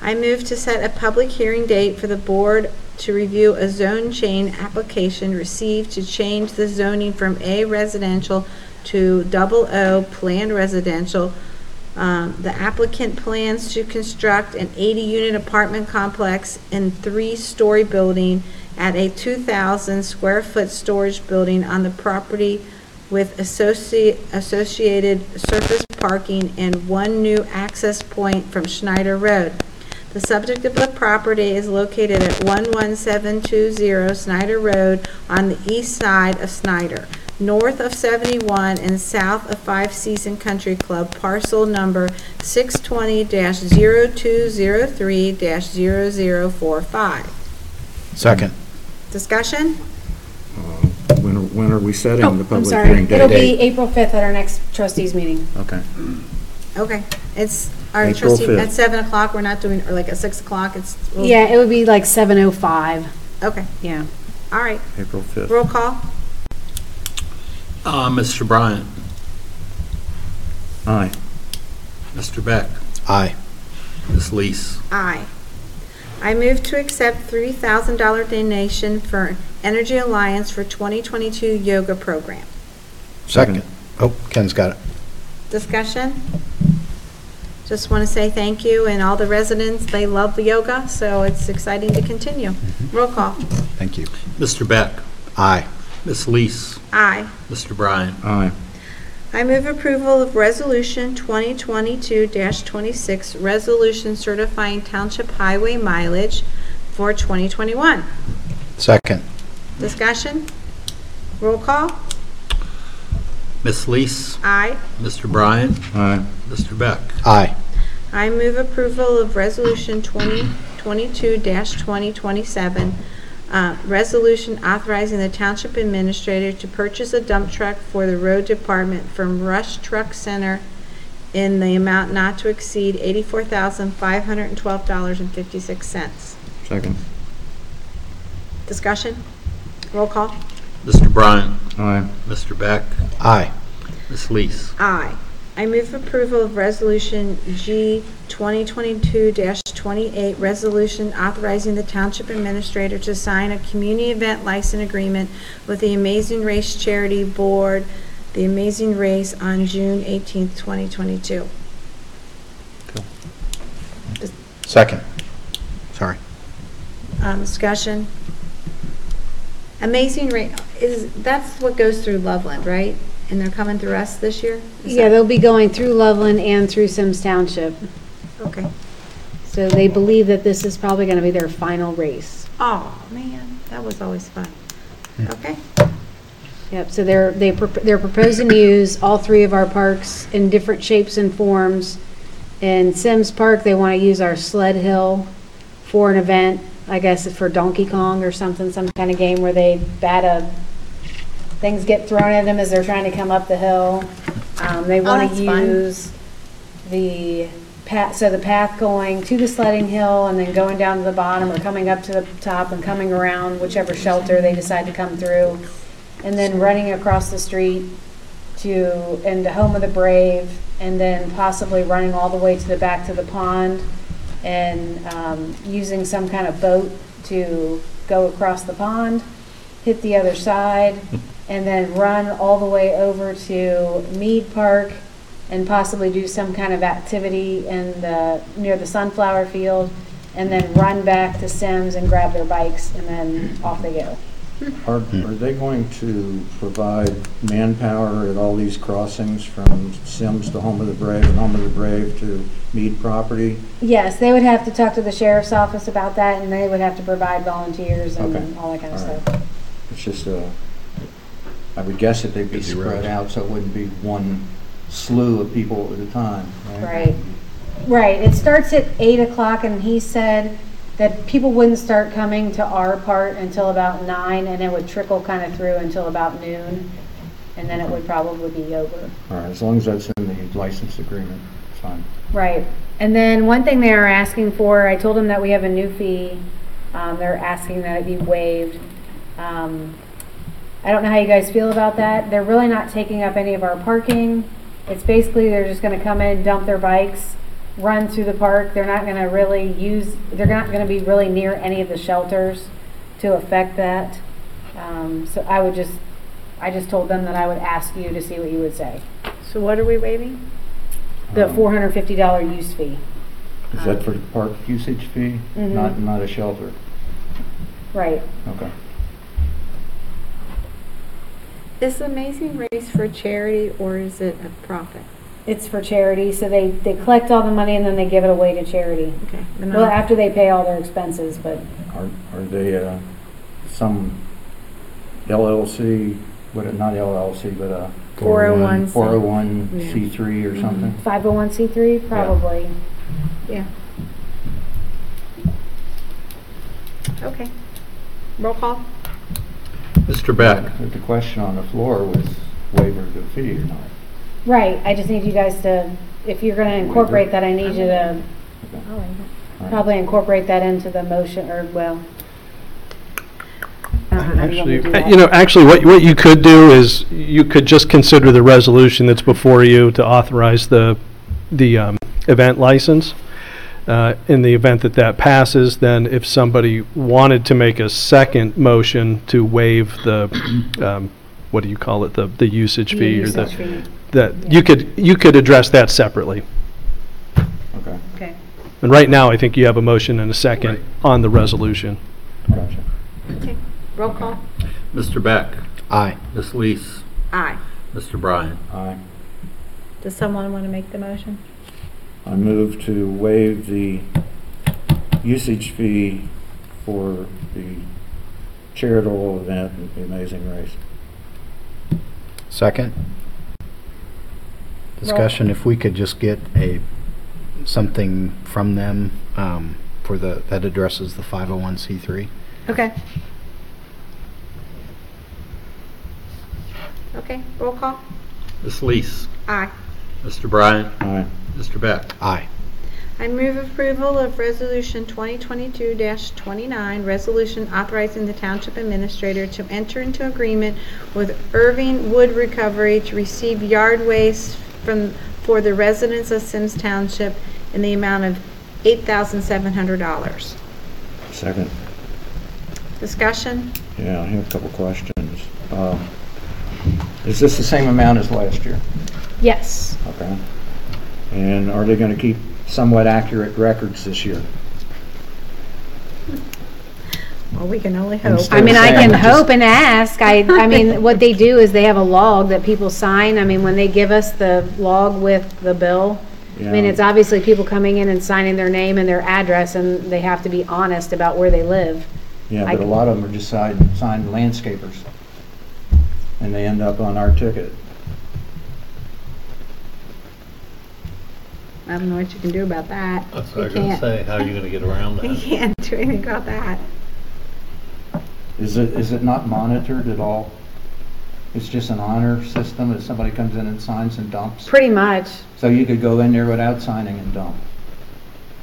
I move to set a public hearing date for the board to review a zone chain application received to change the zoning from A residential to double O planned residential. Um, The applicant plans to construct an 80-unit apartment complex and three-story building at a 2,000 square foot storage building on the property with associ- associated surface parking and one new access point from Snyder Road. The subject of the property is located at 11720 Snyder Road on the east side of Snyder, north of 71 and south of Five Season Country Club, parcel number 620-0203-0045. Second. Discussion? When are, when are we setting Oh, the I'm public sorry. hearing date? It'll be April 5th at our next trustees meeting. Okay. Okay, it's, our April trustee, 5th. at 7 o'clock, we're not doing, or like at 6 o'clock, it's. we'll- Yeah, it would be like 7:05. Okay, Yeah. all right. April 5th. Roll call? Uh, Mr. Bryan, Aye. Mr. Beck, Aye. Ms. Leis. Aye. I move to accept $3,000 donation for Energy Alliance for 2022 yoga program. Second. Oh, Ken's got it. Discussion? Just want to say thank you, and all the residents, they love the yoga, so it's exciting to continue. Mm-hmm. Roll call. Thank you. Mr. Beck? Aye. Ms. Leis? Aye. Mr. Bryan? Aye. I move approval of Resolution 2022-26, resolution certifying township highway mileage for 2021. Second. Discussion? Roll call? Ms. Leis? Aye. Mr. Bryan? Aye. Mr. Beck? Aye. I move approval of Resolution 2022-2027, uh, resolution authorizing the township administrator to purchase a dump truck for the road department from Rush Truck Center in the amount not to exceed $84,512.56. Second. Discussion? Roll call? Mr. Bryan? Aye. Mr. Beck? Aye. Ms. Leis? Aye. I move approval of Resolution G 2022-28, resolution authorizing the Township Administrator to sign a community event license agreement with the Amazing Race Charity Board, the Amazing Race on June 18th, 2022. Second. Sorry. Um, Discussion? Amazing Race, is, that's what goes through Loveland, right? And they're coming through us this year? Is Yeah, that- they'll be going through Loveland and through Symmes Township. Okay. So they believe that this is probably going to be their final race. Oh, man, that was always fun. Hmm. Okay. Yep, so they're, they prop- they're proposing to use all three of our parks in different shapes and forms. In Symmes Park, they want to use our sled hill for an event, I guess it's for Donkey Kong or something, some kind of game where they bat a, things get thrown at them as they're trying to come up the hill. Um, they want Oh, that's to fun. use the path, so the path going to the sledding hill and then going down to the bottom or coming up to the top and coming around whichever shelter they decide to come through. And then running across the street to, and the Home of the Brave, and then possibly running all the way to the back to the pond and um, using some kind of boat to go across the pond, hit the other side, and then run all the way over to Mead Park and possibly do some kind of activity in the, near the sunflower field, and then run back to Symmes and grab their bikes, and then off they go. Are, are they going to provide manpower at all these crossings from Symmes to Home of the Brave and Home of the Brave to Mead property? Yes, they would have to talk to the sheriff's office about that, and they would have to provide volunteers Okay. and all that kind of All right. stuff. It's just, uh, I would guess that they'd be Busy spread roads. out, so it wouldn't be one slew of people at a time, right? Right. Right, it starts at eight o'clock, and he said that people wouldn't start coming to our part until about nine, and it would trickle kind of through until about noon, and then it would probably be over. All right, as long as that's in the license agreement, it's fine. Right. And then one thing they are asking for, I told them that we have a new fee. Um, they're asking that it be waived. Um, I don't know how you guys feel about that. They're really not taking up any of our parking. It's basically, they're just gonna come in, dump their bikes, run through the park. They're not gonna really use, they're not gonna be really near any of the shelters to affect that. Um, so I would just, I just told them that I would ask you to see what you would say. So what are we waiving? The Um, four hundred fifty dollar use fee. Is that for park usage fee? Mhm. Not, not a shelter? Right. Okay. Is Amazing Race for charity or is it a profit? It's for charity, so they, they collect all the money and then they give it away to charity. Okay. Well, after they pay all their expenses, but Are, are they, uh, some LLC, what, not LLC, but a 401. four oh one C three or something? five oh one C three, probably. Yeah. Okay. Roll call? Mr. Beck? But the question on the floor was waiver of the fee or not. Right, I just need you guys to, if you're gonna incorporate that, I need you to probably incorporate that into the motion, or well. I don't know how you want me Actually, to do that. you know, actually, what, what you could do is, you could just consider the resolution that's before you to authorize the, the um, event license. Uh, In the event that that passes, then if somebody wanted to make a second motion to waive the, um, what do you call it, the, the usage fee? or the Usage fee. That, you could, you could address that separately. Okay, Okay. And right now, I think you have a motion and a second on the resolution. gotcha. Okay, roll call. Mr. Beck? Aye. Ms. Leis? Aye. Mr. Bryan? Aye. Does someone want to make the motion? I move to waive the usage fee for the charitable event, The Amazing Race. Second? Discussion, if we could just get a, something from them um, for the, that addresses the 501c3. Okay. Okay, roll call. Ms. Leis? Aye. Mr. Bryan, Aye. Mr. Beck? Aye. I move approval of Resolution 2022-29, resolution authorizing the Township Administrator to enter into agreement with Irving Wood Recovery to receive yard waste from, for the residents of Symmes Township in the amount of $8,700. Second. Discussion? Yeah, I have a couple questions. Um, Is this the same amount as last year? Yes. Okay. And are they going to keep somewhat accurate records this year? Well, we can only hope. Instead I mean, I saying can just- hope and ask. I, I mean, what they do is they have a log that people sign. I mean, when they give us the log with the bill, I mean, Yeah. it's obviously people coming in and signing their name and their address, and they have to be honest about where they live. Yeah, I but a can- lot of them are just signed, signed landscapers. And they end up on our ticket. I don't know what you can do about that. That's You what I was going to can't- say. How are you going to get around that? You that? can't do anything about that. Is it, is it not monitored at all? It's just an honor system, if somebody comes in and signs and dumps? Pretty much. So you could go in there without signing and dump?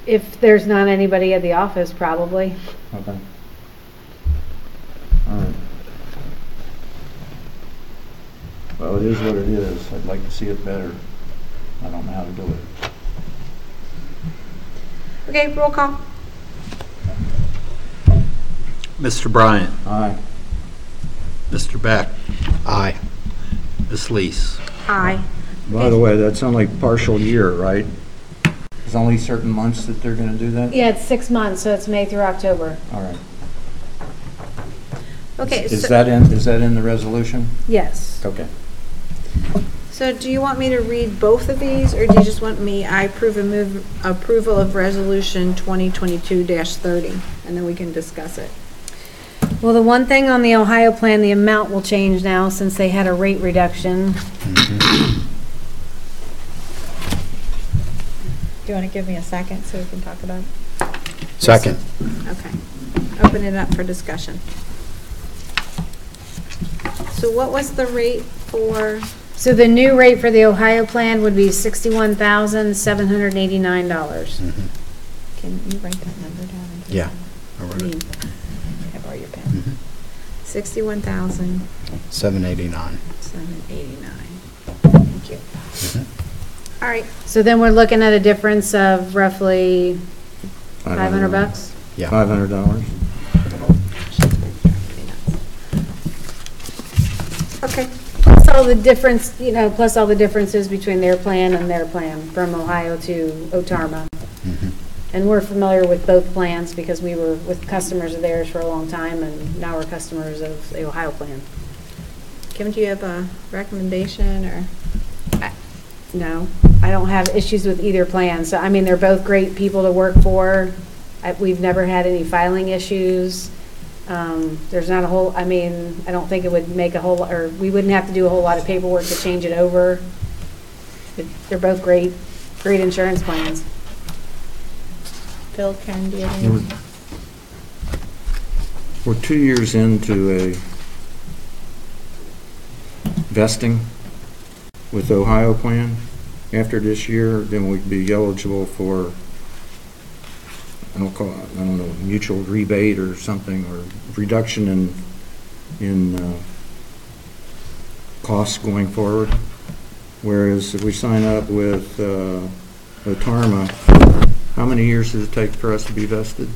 If there's not anybody at the office, probably. Okay. All right. Well, it is what it is. I'd like to see it better. I don't know how to do it. Okay, roll call. Mr. Bryan? Aye. Mr. Beck? Aye. Ms. Leis? Aye. By the way, that's only partial year, right? There's only certain months that they're gonna do that? Yeah, it's six months, so it's May through October. All right. Okay, Is so- that in, is that in the resolution? Yes. Okay. So do you want me to read both of these, or do you just want me, I approve a move, approval of resolution 2022-30, and then we can discuss it? Well, the one thing on the Ohio plan, the amount will change now since they had a rate reduction. Do you want to give me a second so we can talk about it? Second. Okay. Open it up for discussion. So what was the rate for, So the new rate for the Ohio plan would be sixty-one thousand, seven hundred and eighty-nine dollars. can you write that number down? and put Yeah, it I down? wrote it. Need- Can I borrow your pen? Mhm. 61,789. 789. Thank you. Mhm. All right, So then we're looking at a difference of roughly five hundred bucks? Yeah. Five hundred dollars? okay. Plus all the difference, you know, plus all the differences between their plan and their plan from Ohio to Otarma. Mhm. And we're familiar with both plans because we were with customers of theirs for a long time and now we're customers of the Ohio plan. Kim, do you have a recommendation, or? No, I don't have issues with either plan. So, I mean, they're both great people to work for. I- We've never had any filing issues. Um, There's not a whole, I mean, I don't think it would make a whole, or we wouldn't have to do a whole lot of paperwork to change it over. It- They're both great, great insurance plans. Bill, Karen, do you have any? We're two years into a vesting with Ohio plan. After this year, then we'd be eligible for, I don't call I don't know, mutual rebate or something, or reduction in, in uh, costs going forward. Whereas if we sign up with uh, Otarma, How many years does it take for us to be vested?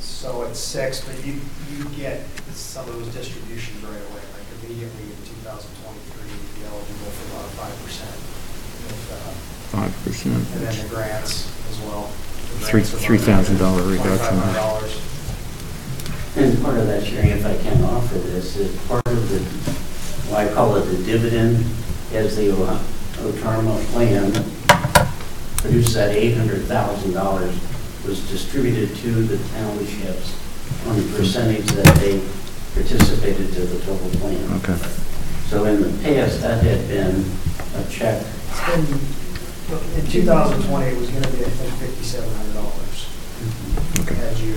So it's six, but you, you get some of those distributions right away, like immediately in 2023, you'd be eligible for about five percent. Five percent. And then the grants as well. The Three, grants are about three thousand dollar reduction. $2,500. And part of that sharing, if I can offer this, is part of the, why I call it the dividend, as the uh, O- Otarma plan produced that eight hundred thousand dollars was distributed to the townships on the percentage that they participated to the total plan. Okay. So in the past, that had been a check. It's been, in 2020, it was going to be, I think, $5,700 had you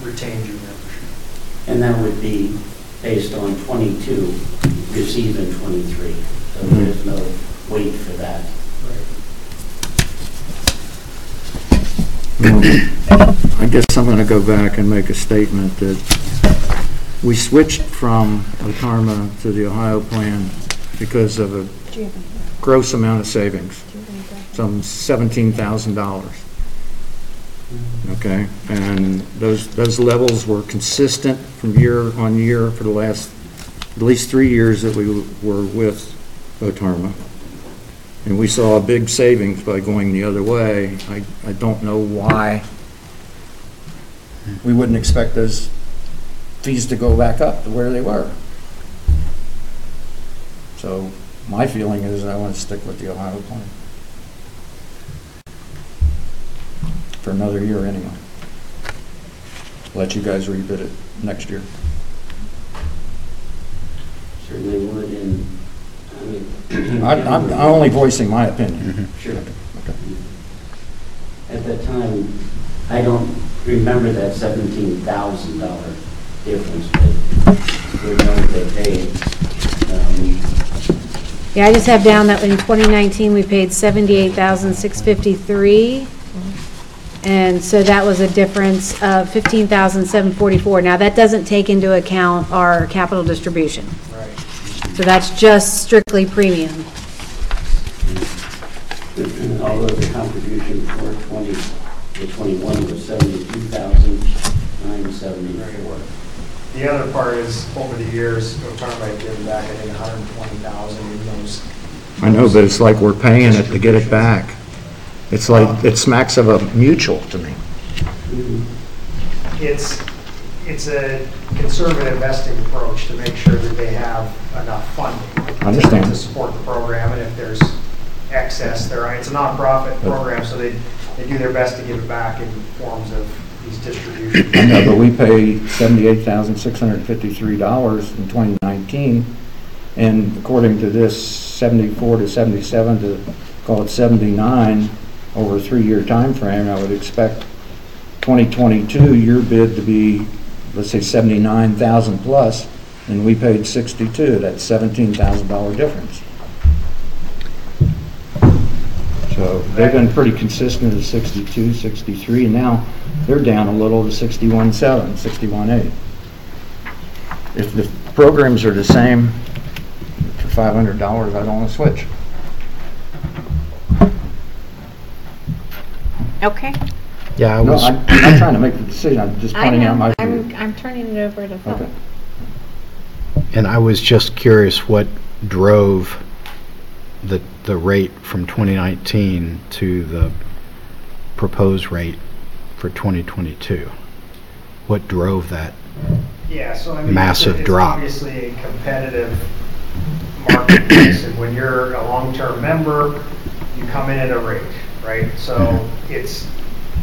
retained your membership. And that would be based on 22, received in 23. So mm-hmm. there is no wait for that. Right. I guess I'm going to go back and make a statement that we switched from Otarma to the Ohio plan because of a gross amount of savings, some $17,000. Mm-hmm. Okay, and those, those levels were consistent from year on year for the last, at least three years that we were with Otarma. And we saw a big savings by going the other way. I, I don't know why we wouldn't expect those fees to go back up to where they were. So my feeling is I want to stick with the Ohio plan. For another year anyway. Let you guys rebid it next year. Certainly would, and, I mean... I- I'm I'm only voicing my opinion. Mm-hmm. Sure. At that time, I don't remember that seventeen thousand dollar difference, but we know they paid. Yeah, I just have down that in 2019, we paid 78,653. And so that was a difference of 15,744. Now, that doesn't take into account our capital distribution. Right. So that's just strictly premium. Although the contribution for twenty, the twenty-one was seventy-two thousand nine seventy-four. The other part is, over the years, had given back, I think, 120,000 in those. I know, but it's like we're paying it to get it back. It's like, it smacks of a mutual to me. Mm-hmm. It's, it's a conservative vesting approach to make sure that they have enough funding. to- Understand. To support the program, and if there's excess, there, it's a nonprofit program, so they, they do their best to give it back in forms of these distributions. I know, but we paid seventy-eight thousand, six hundred and fifty-three dollars in twenty nineteen, and according to this, seventy-four to seventy-seven to, call it seventy-nine, over a three-year time frame. I would expect twenty twenty-two, your bid to be, let's say, seventy-nine thousand plus, and we paid sixty-two, that's seventeen thousand dollar difference. So they've been pretty consistent at 62, 63, and now they're down a little to 61.7, 61.8. If the programs are the same for $500, I don't want to switch. Okay. Yeah, I No, was, I'm I'm not trying to make the decision, I'm just I pointing out know, my I'm. I'm turning it over to Phil. Okay. and I was just curious what drove the, the rate from 2019 to the proposed rate for 2022? What drove that? Yeah, so I mean. it's Massive it's drop. obviously a competitive marketplace, and when you're a long-term member, you come in at a rate, right? So Mm-hmm. it's,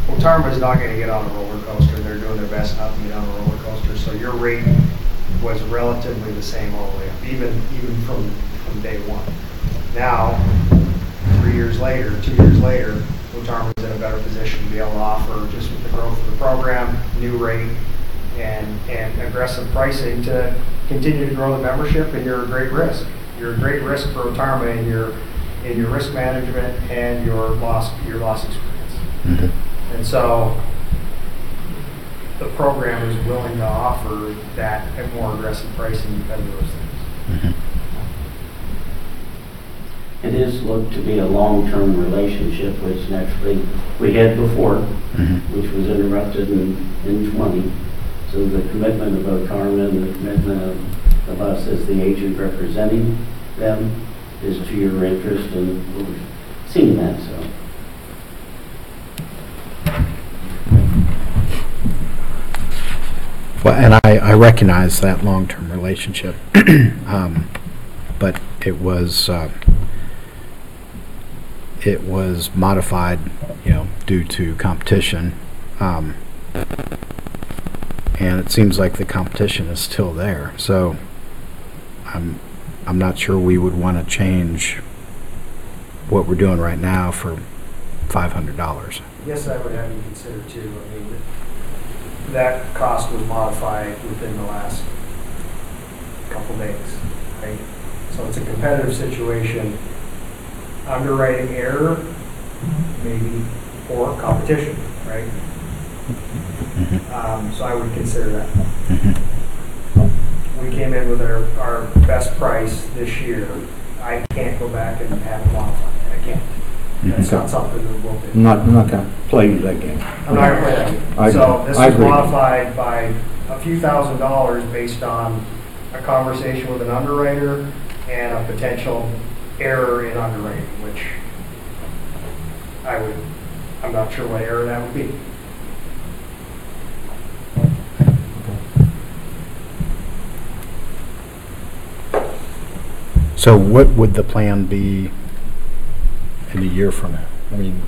Otarma's not gonna get on a roller coaster, they're doing their best not to get on a roller coaster, so your rate was relatively the same all the way up, even, even from, from day one. Now, three years later, two years later, Otarma's in a better position to be able to offer, just with the growth of the program, new rate, and, and aggressive pricing to continue to grow the membership, and you're a great risk. You're a great risk for Otarma in your, in your risk management and your loss, your loss experience. Mm-hmm. And so, the program is willing to offer that at more aggressive pricing because of those things. Mm-hmm. It is looked to be a long-term relationship, which naturally we had before, Mhm. which was interrupted in, in 20. So the commitment of Otarma and the commitment of, of us as the agent representing them is to your interest, and we've seen that, so. Well, and I, I recognize that long-term relationship, um, but it was, uh, it was modified, you know, due to competition. Um, and it seems like the competition is still there, so I'm, I'm not sure we would want to change what we're doing right now for five hundred dollars. Yes, I would have you consider too, I mean, that cost was modified within the last couple days, right? So it's a competitive situation, underwriting error, maybe, or competition, right? Mm-hmm. Um, so I would consider that. Mm-hmm. We came in with our, our best price this year. I can't go back and have it modified. I can't. Mm-hmm. That's not something that we'll do. I'm not, I'm not gonna play that game. I'm not gonna play that game. I So agree. this I was agree. modified by a few thousand dollars based on a conversation with an underwriter and a potential error in underwriting, which I would, I'm not sure what error that would be. So what would the plan be in a year from now? I mean,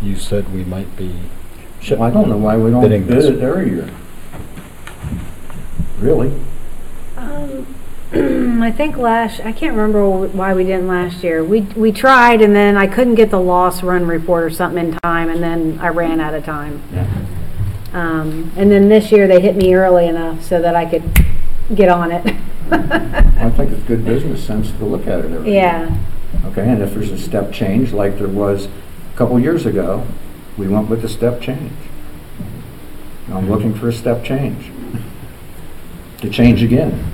you said we might be. Well, I don't know why we don't Bidding bid this. it every year. Really? I think last, I can't remember why we didn't last year. We, we tried and then I couldn't get the loss run report or something in time and then I ran out of time. Yeah. Um, and then this year they hit me early enough so that I could get on it. I think it's good business sense to look at it every year. Yeah, Okay, and if there's a step change like there was a couple years ago, we went with the step change. I'm looking for a step change. To change again.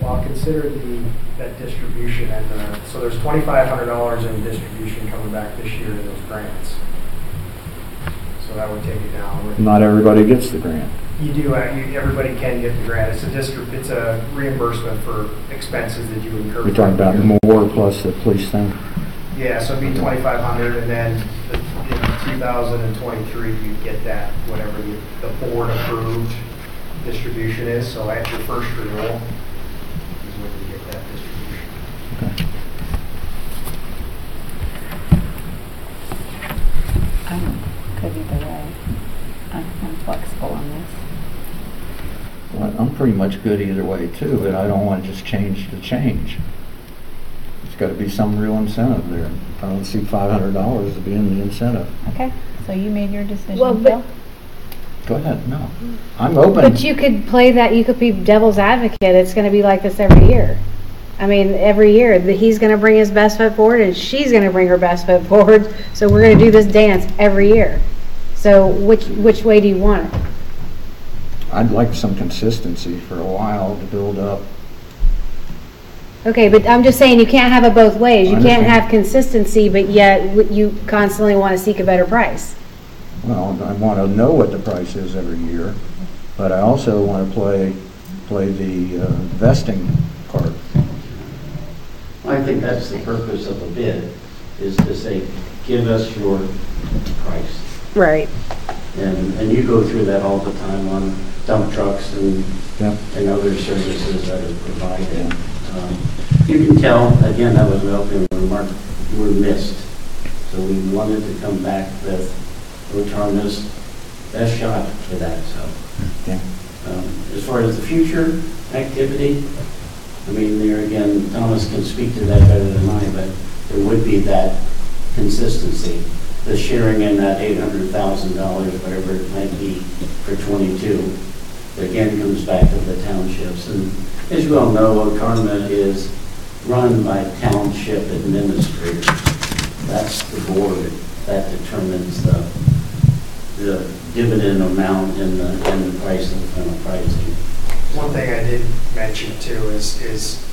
Well, I'll consider the, that distribution and the, so there's twenty-five hundred dollars in distribution coming back this year in those grants. So that would take it down. with- Not everybody gets the grant. You do, uh, you, everybody can get the grant. It's a district, it's a reimbursement for expenses that you incur. We're talking about more plus the police thing. Yeah, so it'd be twenty-five hundred, and then the- in two thousand and twenty-three, you get that, whatever the, the board approved distribution is, so at your first renewal is when you get that distribution. I'm good either way. I'm I'm flexible on this. Well, I'm pretty much good either way too, but I don't want to just change to change. There's got to be some real incentive there. I don't see five hundred dollars as being the incentive. Okay, so you made your Well, decision, but- Bill? Go ahead, no. I'm open. but you could play that, you could be devil's advocate. It's gonna be like this every year. I mean, every year, that he's gonna bring his best foot forward and she's gonna bring her best foot forward. So we're gonna do this dance every year. So which, which way do you want it? I'd like some consistency for a while to build up. Okay, but I'm just saying, you can't have it both ways. You I can't understand. have consistency, but yet w- you constantly want to seek a better price. Well, I want to know what the price is every year, but I also want to play, play the uh, vesting part. I think that's the purpose of a bid, is to say, give us your price. Right. And, and you go through that all the time on dump trucks and, Yeah. and other services that are provided. Um, You can tell, again, that was an opening remark, you were missed. So we wanted to come back with Otarma's best shot for that, so. Yeah. Um, As far as the future activity, I mean, there again, Thomas can speak to that better than I, but there would be that consistency. The sharing in that eight hundred thousand dollars, whatever it might be for twenty-two, again comes back to the townships. And as you all know, Otarma is run by township administrators. That's the board that determines the, the dividend amount and the, and the price of the final pricing. One thing I did mention too is, is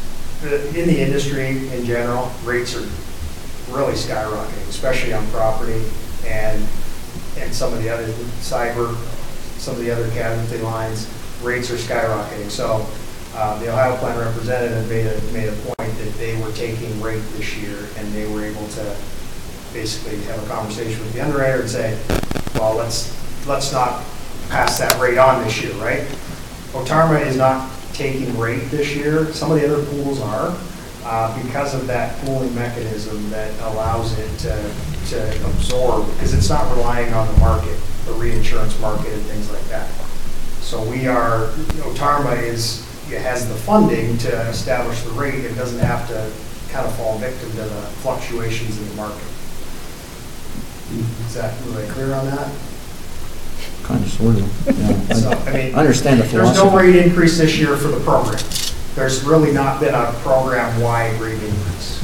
in the industry in general, rates are really skyrocketing, especially on property and, and some of the other cyber, some of the other casualty lines, rates are skyrocketing. So uh, the Ohio Plan representative made a, made a point that they were taking rate this year and they were able to basically have a conversation with the underwriter and say, well, let's, let's not pass that rate on this year, right? Otarma is not taking rate this year. Some of the other pools are, uh, because of that pooling mechanism that allows it to, to absorb, because it's not relying on the market, the reinsurance market and things like that. So we are, Otarma is, has the funding to establish the rate. It doesn't have to kind of fall victim to the fluctuations in the market. Is that, was I clear on that? Kind of, sort of. So. I mean. I understand the floor. There's no philosophy. rate increase this year for the program. There's really not been a program-wide rate increase.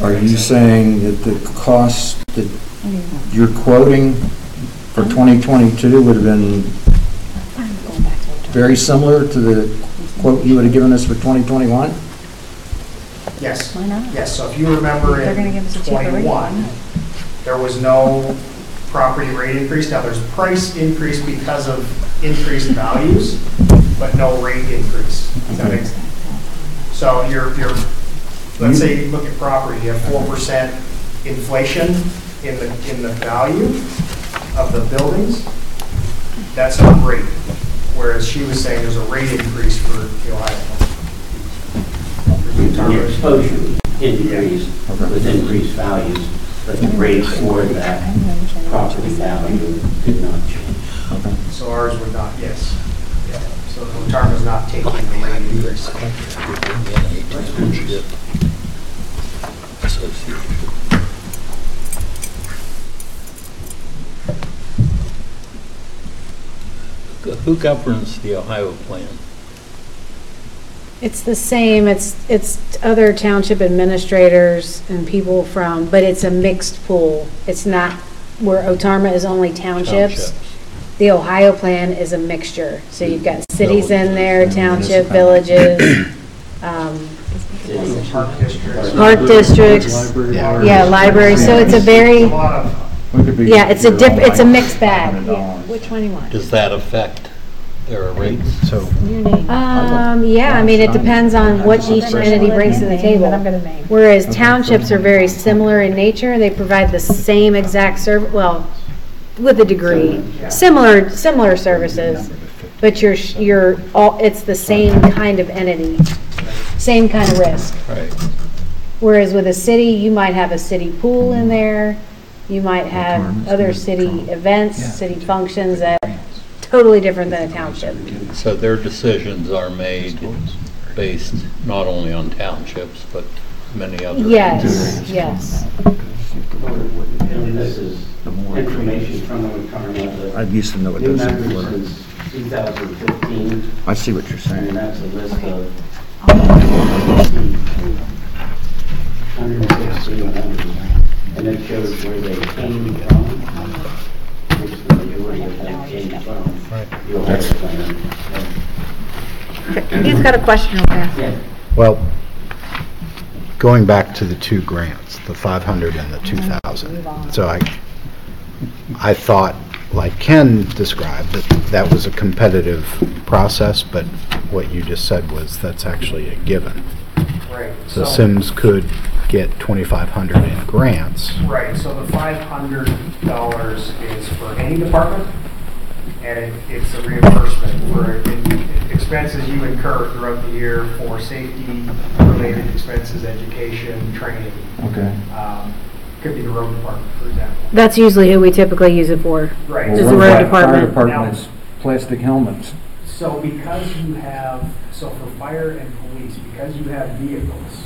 Are you saying that the cost that you're quoting for 2022 would have been very similar to the quote you would have given us for 2021? Yes. Why not? Yes, so if you remember They're gonna in give us a cheaper rate. '21, there was no property rate increase. Now, there's price increase because of increased values, but no rate increase. Does that make sense? So you're, you're, let's say you look at property, you have 4% inflation in the, in the value of the buildings. That's not rate. Whereas she was saying there's a rate increase for the Ohio. Your exposure increased with increased values, but the rate for that property value did not change. So ours would not, yes. Yeah. So Otarma's not taking the rate increase. Who governs the Ohio plan? It's the same, it's, it's other township administrators and people from, but it's a mixed pool. It's not where Otarma is only townships. The Ohio plan is a mixture. So you've got cities in there, township, villages, um, Park districts. park districts. Yeah, library, so it's a very, A lot of, yeah, it's a diff, it's a mixed bag. Which one do you want? Does that affect their rates? So Um, yeah, I mean, it depends on what each entity brings to the table. Whereas townships are very similar in nature, they provide the same exact serv, well, with a degree, similar, similar services, but you're, sh- you're, all, it's the same kind of entity, same kind of risk. Right. Whereas with a city, you might have a city pool in there, you might have other city events, city functions that totally different than a township. So their decisions are made based not only on townships, but many other. Yes, yes. And this is information from the retirement I of used to know what new those members were. since 2015. I see what you're And saying. that's a list of 116 members. And it shows where they came from, which the majority of them came from. The Ohio plan. He's got a question over there. Yeah. Well, going back to the two grants, the 500 and the 2,000. So I, I thought, like Ken described, that that was a competitive process, but what you just said was that's actually a given. right. So Symmes could get 2,500 in grants. Right, so the five hundred dollars is for any department, and it- it's a reimbursement for in- expenses you incur throughout the year for safety-related expenses, education, training. Okay. Um, Could be the road department, for example. That's usually who we typically use it for. Right. Is the road department. department's plastic helmets. So because you have, so for fire and police, because you have vehicles,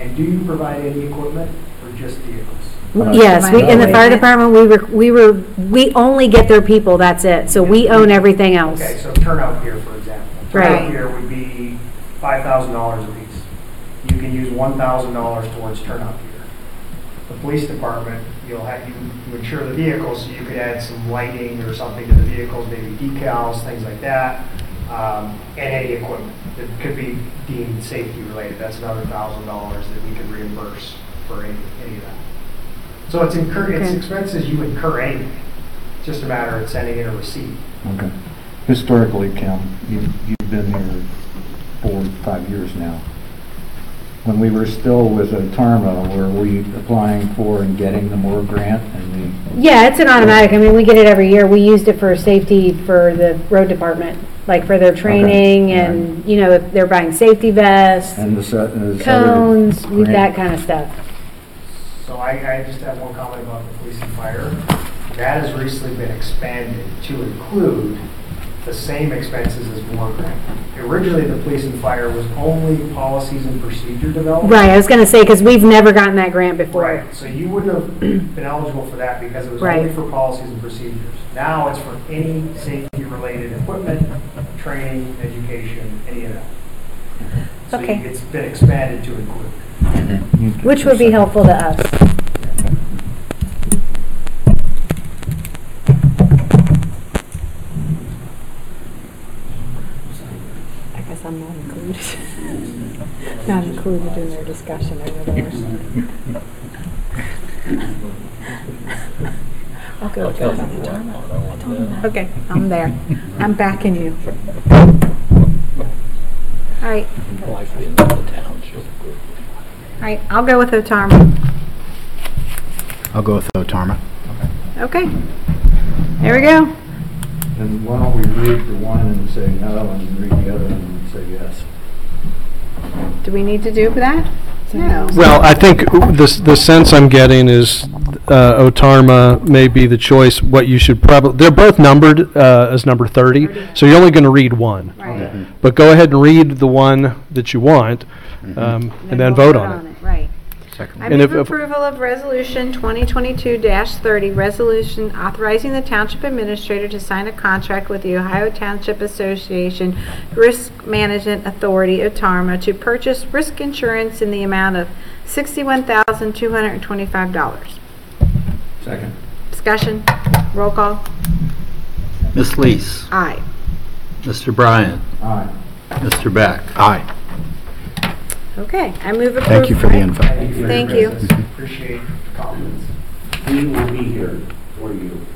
and do you provide any equipment or just vehicles? Yes, we, in the fire department, we were, we were, we only get their people, that's it. So we own everything else. Okay, so turnout gear, for example. Right. Turnout gear would be five thousand dollars a piece. You can use one thousand dollars towards turnout gear. The police department, you'll have, you you insure the vehicles, so you could add some lighting or something to the vehicles, maybe decals, things like that. um, and any equipment that could be deemed safety related. That's another thousand dollars that we could reimburse for any, any of that. So it's incur, it's Okay. expenses you incur anyway, It's just a matter of sending in a receipt. Okay. Historically, Kim, you've, you've been here four, five years now. When we were still with Tarma, were we applying for and getting the Moore grant and the? Yeah, it's an automatic. I mean, we get it every year. We used it for safety for the road department, like for their training and, you know, if they're buying safety vests, And the, se- the. cones, we- that grant? kind of stuff. So I, I just have one comment about the police and fire. That has recently been expanded to include the same expenses as Moore Grant. Originally, the police and fire was only policies and procedure development. Right, I was gonna say, because we've never gotten that grant before. Right, so you wouldn't have been eligible for that because it was Right. only for policies and procedures. Now it's for any safety-related equipment, training, education, any of that. So Okay. it's been expanded to include. Which would be helpful to us. I guess I'm not included. Not included in their discussion over there. I'll go with that. Okay, I'm there. I'm backing you. All right, all right, I'll go with Otarma. I'll go with Otarma. Okay. There we go. And why don't we read the one and say no, and read the other one and say yes? Do we need to do that? No. Well, I think the, the sense I'm getting is uh, Otarma may be the choice. What you should probably, they're both numbered uh, as number 30, so you're only going to read one. Right. But go ahead and read the one that you want, um, and then vote on it. Right. I And move if- if- approval of Resolution 2022-30, resolution authorizing the Township Administrator to sign a contract with the Ohio Township Association Risk Management Authority, OTARMA, to purchase risk insurance in the amount of $61,225. Second. Discussion, roll call, Ms. Leis, aye. Mr. Bryant, Aye. Mr. Beck. Aye. Okay, I move approval. Thank you for the info. Thank you. Appreciate the confidence. We will be here for you.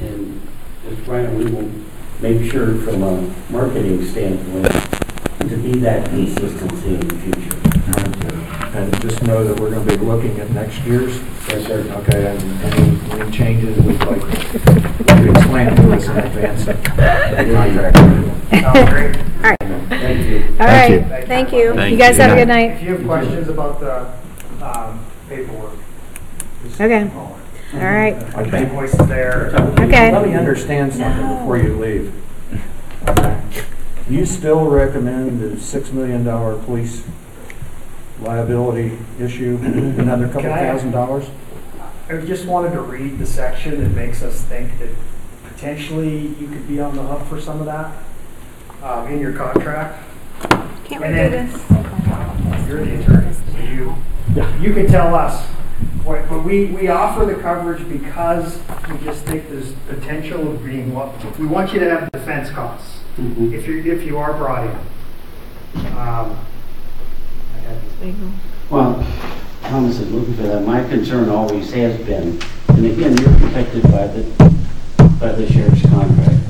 And Mr. Bryant, we will make sure from a marketing standpoint to be that consistency in the future. And just know that we're going to be looking at next year's. Yes, sir. Okay, and any, any changes, we'd like to explain to us in advance of the contract. Sounds great. All right, Thank you. all Thank you. right, thank you. Thank You guys you. have a good night. If you have questions about the um, paperwork. just Okay. call All right, it. My invoice is there. okay. Let me understand something before you leave. Okay. You still recommend the $6 million police liability issue, another couple Can I- thousand dollars? I just wanted to read the section that makes us think that potentially you could be on the hook for some of that um, in your contract. Can't we And do then- this? You're the attorney, so you, you can tell us. What- But we, we offer the coverage because we just think there's potential of being, what we want you to have defense costs if you, if you are brought in. Um, I had this Well, Thomas is looking for that. My concern always has been, and again, you're protected by the, by the sheriff's contract.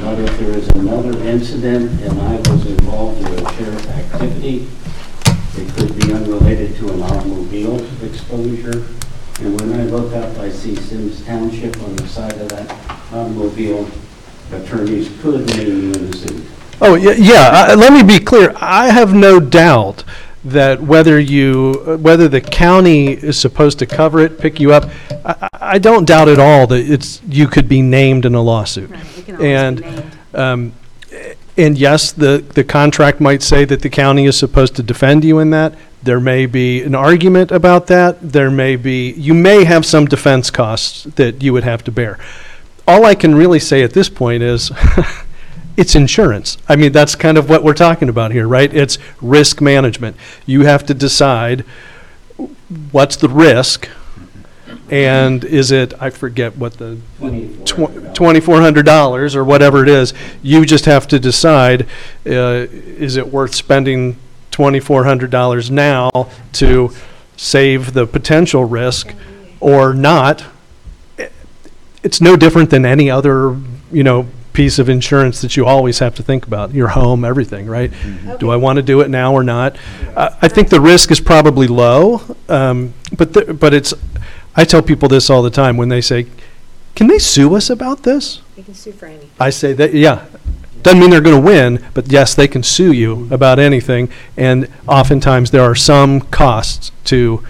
But if there is another incident and I was involved in a sheriff activity, it could be unrelated to an automobile exposure. And when I look up, I see Symmes Township on the side of that automobile. Attorneys could name you in the suit. Oh, yeah, yeah, I- let me be clear, I have no doubt that whether you, whether the county is supposed to cover it, pick you up, I- I I don't doubt at all that it's, you could be named in a lawsuit. Right, can always be And, named. um, and yes, the, the contract might say that the county is supposed to defend you in that. There may be an argument about that. There may be, you may have some defense costs that you would have to bear. All I can really say at this point is, it's insurance. I mean, that's kind of what we're talking about here, right? It's risk management. You have to decide what's the risk and is it, I forget what the, twenty-four hundred dollars or whatever it is, you just have to decide, uh, is it worth spending twenty-four hundred dollars now to save the potential risk or not? It's no different than any other, you know, piece of insurance that you always have to think about, your home, everything, right? Do I want to do it now or not? Uh, I think the risk is probably low, um, but, the- but it's, I tell people this all the time when they say, can they sue us about this? You can sue for anything. I say that, yeah. Doesn't mean they're going to win, but yes, they can sue you about anything. And oftentimes, there are some costs to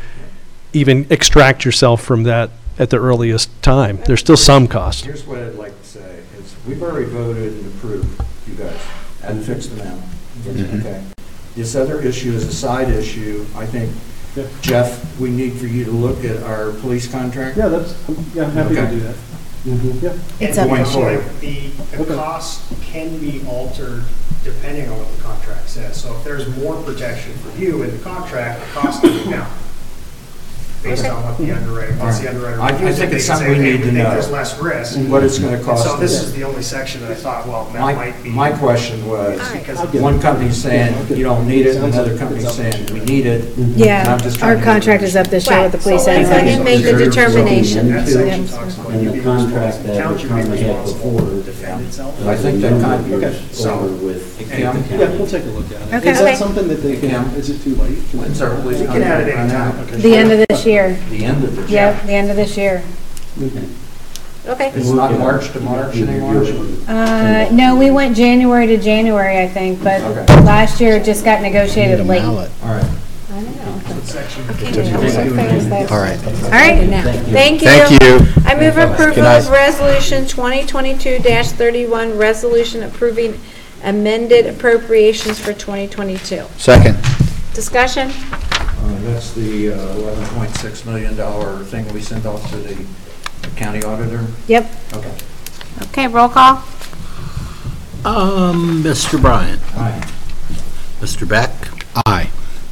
even extract yourself from that at the earliest time. There's still some cost. Here's what I'd like to say, is we've already voted and approved, you guys, and fixed them out. Mhm. Okay. This other issue is a side issue. I think, Jeff, we need for you to look at our police contract. Yeah, that's, yeah, I'm happy to Okay. do that. Yeah. It's Going up forward. The, the cost can be altered depending on what the contract says. So if there's more protection for you in the contract, the cost can be down. Based on what the underwriter, once the underwriter. I- I think it's something we need to think know. There's less risk. What it's gonna And cost So this is the only section that I thought, well, that My, might be. my question was, Because one company's saying you don't need it, another company's saying we need it. And I'm Yeah, just our trying to- contract is up this year with the Right, police so let's let anyway. him make the determination. That section talks about And you the being contract responsible, that township the being department had responsible before, to defend itself. I think that con- Years so- over with the Hey, county. Yeah, we'll take a look at it. Okay. Is Okay. that something that they can, is it too late? When's our police You can add it contract run out? anytime. The end of this year. The end of this year. Yep, the end of this year. Okay. It's not March to March anymore? Uh, no, we went January to January, I think, but Okay. last year it just got negotiated late. All All right. I know. Section. Okay, I'm so fast, that's- All right. All right, now, thank you. Thank you. I move approval night. of Resolution 2022-31, resolution approving amended appropriations for 2022. Second. Discussion? Uh, That's the uh, $11.6 million thing we sent off to the county auditor? Yep. Okay. Okay, roll call? Um, Mr. Bryant, Aye. Mr. Beck, Aye.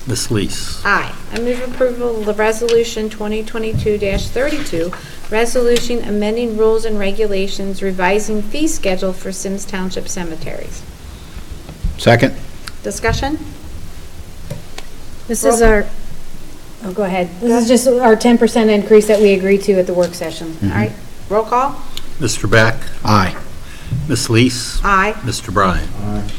Ms. Lees. Aye. I move approval of the Resolution 2022-32, resolution amending rules and regulations revising fee schedule for Sims Township cemeteries. Second. Discussion? This is our, oh, go ahead. This is just our ten percent increase that we agreed to at the work session. Mm-hmm. All right, roll call? Mr. Beck, Aye. Ms. Leis, Aye. Mr. Bryan. Aye.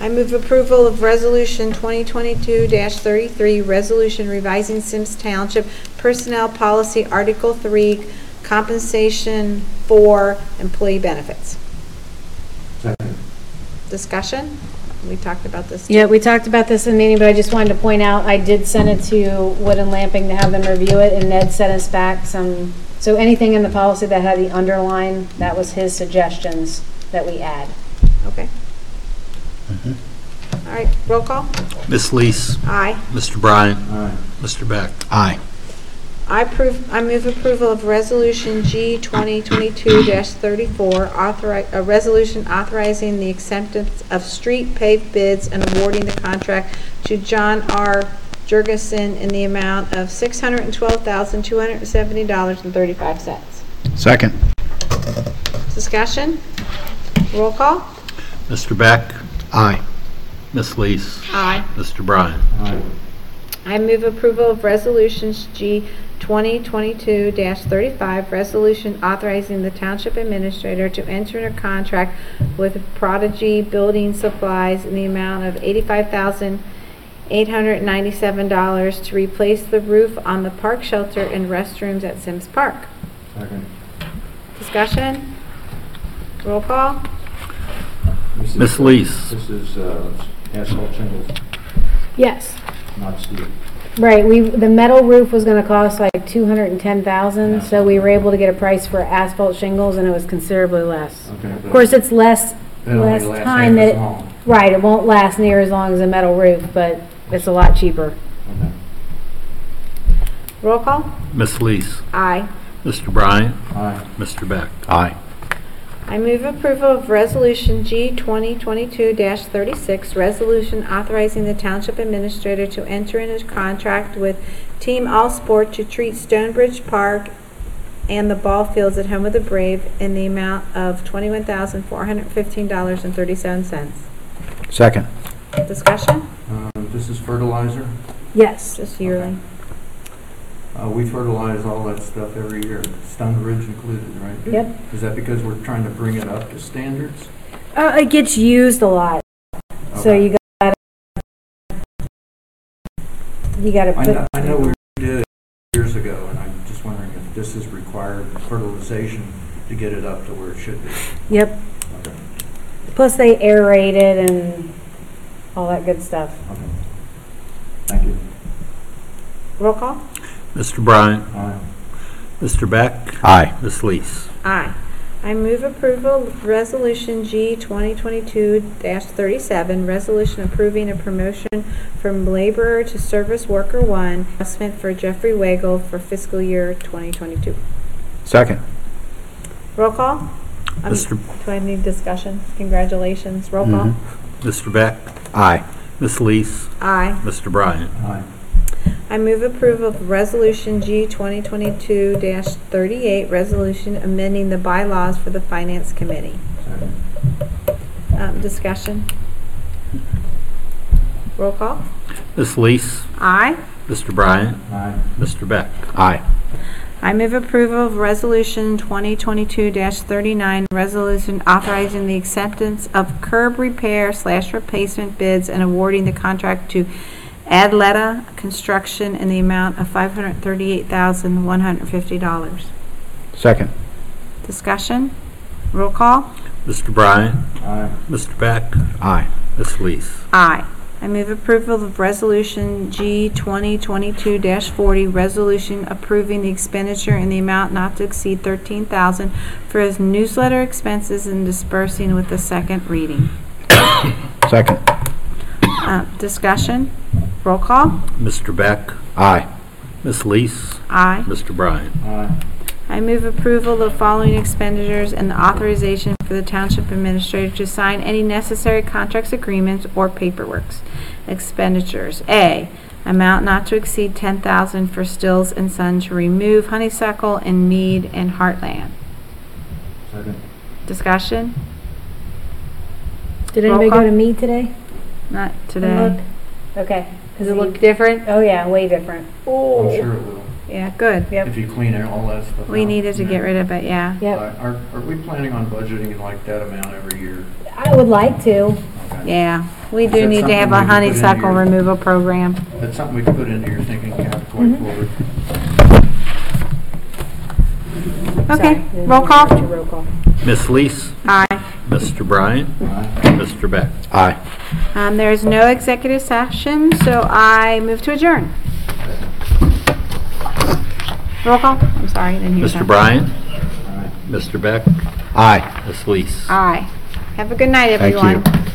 I move approval of Resolution 2022-33, resolution revising Symmes Township Personnel Policy Article 3, compensation for employee benefits. Second. Discussion? We talked about this. Yeah, we talked about this in the meeting, but I just wanted to point out, I did send it to Wood and Lamping to have them review it, and Ned sent us back some, so anything in the policy that had the underline, that was his suggestions that we add. Okay. Mm-hmm. All right, roll call? Miss Leis, Aye. Mr. Bryant, Aye. Mr. Beck. Aye. I approve, I move approval of Resolution G 2022-34, authori, a resolution authorizing the acceptance of street paved bids and awarding the contract to John R. Jurgensen in the amount of $612,270.35. Second. Discussion? Roll call? Mr. Beck, Aye. Ms. Leis, Aye. Mr. Bryant. Aye. I move approval of Resolutions G 2022-35, resolution authorizing the Township Administrator to enter into a contract with Prodigy Building Supplies in the amount of $85,897 to replace the roof on the park shelter and restrooms at Symmes Park. Second. Discussion? Roll call? This is- Ms. Leis. This is uh, asphalt shingles, Yes. not steel. Right, we, the metal roof was gonna cost like two hundred and ten thousand, so we were able to get a price for asphalt shingles, and it was considerably less. Okay. Of course, it's less, It only less lasts time half as that, it- long. right, it won't last near as long as a metal roof, but it's a lot cheaper. Okay. Roll call? Ms. Leis, Aye. Mr. Bryant, Aye. Mr. Beck. Aye. I move approval of Resolution G 2022-36, resolution authorizing the Township Administrator to enter into contract with Team All Sport to treat Stonebridge Park and the ball fields at Home of the Brave in the amount of $21,415.37. Second. Discussion? Um, This is fertilizer. Yes. Just yearly. Uh, We fertilize all that stuff every year, Stone Ridge included, right? Yep. Is that because we're trying to bring it up to standards? Uh, it gets used a lot, so Okay. you gotta, you gotta I put. know, I know we did it years ago, and I'm just wondering if this is required fertilization to get it up to where it should be. Yep. Okay. Plus they aerate it and all that good stuff. Okay. Thank you. Roll call? Mr. Bryant? Aye. Mr. Beck? Aye. Ms. Leis? Aye. I move approval of Resolution G 2022-37, resolution approving a promotion from laborer to service worker one, adjustment for Jeffrey Wagle for fiscal year 2022. Second. Roll call? Um, Mr. Do I need discussion? Congratulations. Roll call? Mr. Beck? Aye. Ms. Leis? Aye. Mr. Bryant? Aye. I move approval of Resolution G 2022-38, resolution amending the bylaws for the Finance Committee. Second. Um, Discussion? Roll call? Ms. Leis? Aye. Mr. Bryant? Aye. Mr. Beck? Aye. I move approval of Resolution 2022-39, resolution authorizing the acceptance of curb repair slash replacement bids and awarding the contract to Adleta Construction in the amount of $538,150. Second. Discussion? Roll call? Mr. Bryant? Aye. Mr. Beck? Aye. Ms. Leis? Aye. I move approval of Resolution G 2022-40, resolution approving the expenditure in the amount not to exceed 13000 for his newsletter expenses and dispersing with the second reading. Second. Uh, Discussion? Roll call? Mr. Beck? Aye. Ms. Leis? Aye. Mr. Bryant? Aye. I move approval of the following expenditures and the authorization for the township administrator to sign any necessary contracts, agreements, or paperworks. Expenditures. A, amount not to exceed 10000 for Stills and Son to remove honeysuckle in Mead and Heartland. Second. Discussion? Did Roll anybody go to me today? Not And today. look? Okay. Does it look different? Oh, yeah, way different. Oh. I'm sure it will. Yeah, good. Yep. If you clean it, all that stuff We out. needed to get rid of it, yeah. Yep. Are, are we planning on budgeting like that amount every year? I would like to. Okay. Yeah, we Is do that need to have something a we can put into honeysuckle your- removal program. That's something we could put into your thinking cap going mm-hmm. forward. Okay, Sorry. roll call? Roll call. Ms. Leis? Aye. Mr. Bryant? Aye. Mr. Beck? Aye. Um, there is no executive session, so I move to adjourn. Roll call? I'm sorry, I didn't hear that. Mr. Bryant? Aye. Mr. Beck? Aye. Ms. Leis? Aye. Have a good night, Thank everyone. you.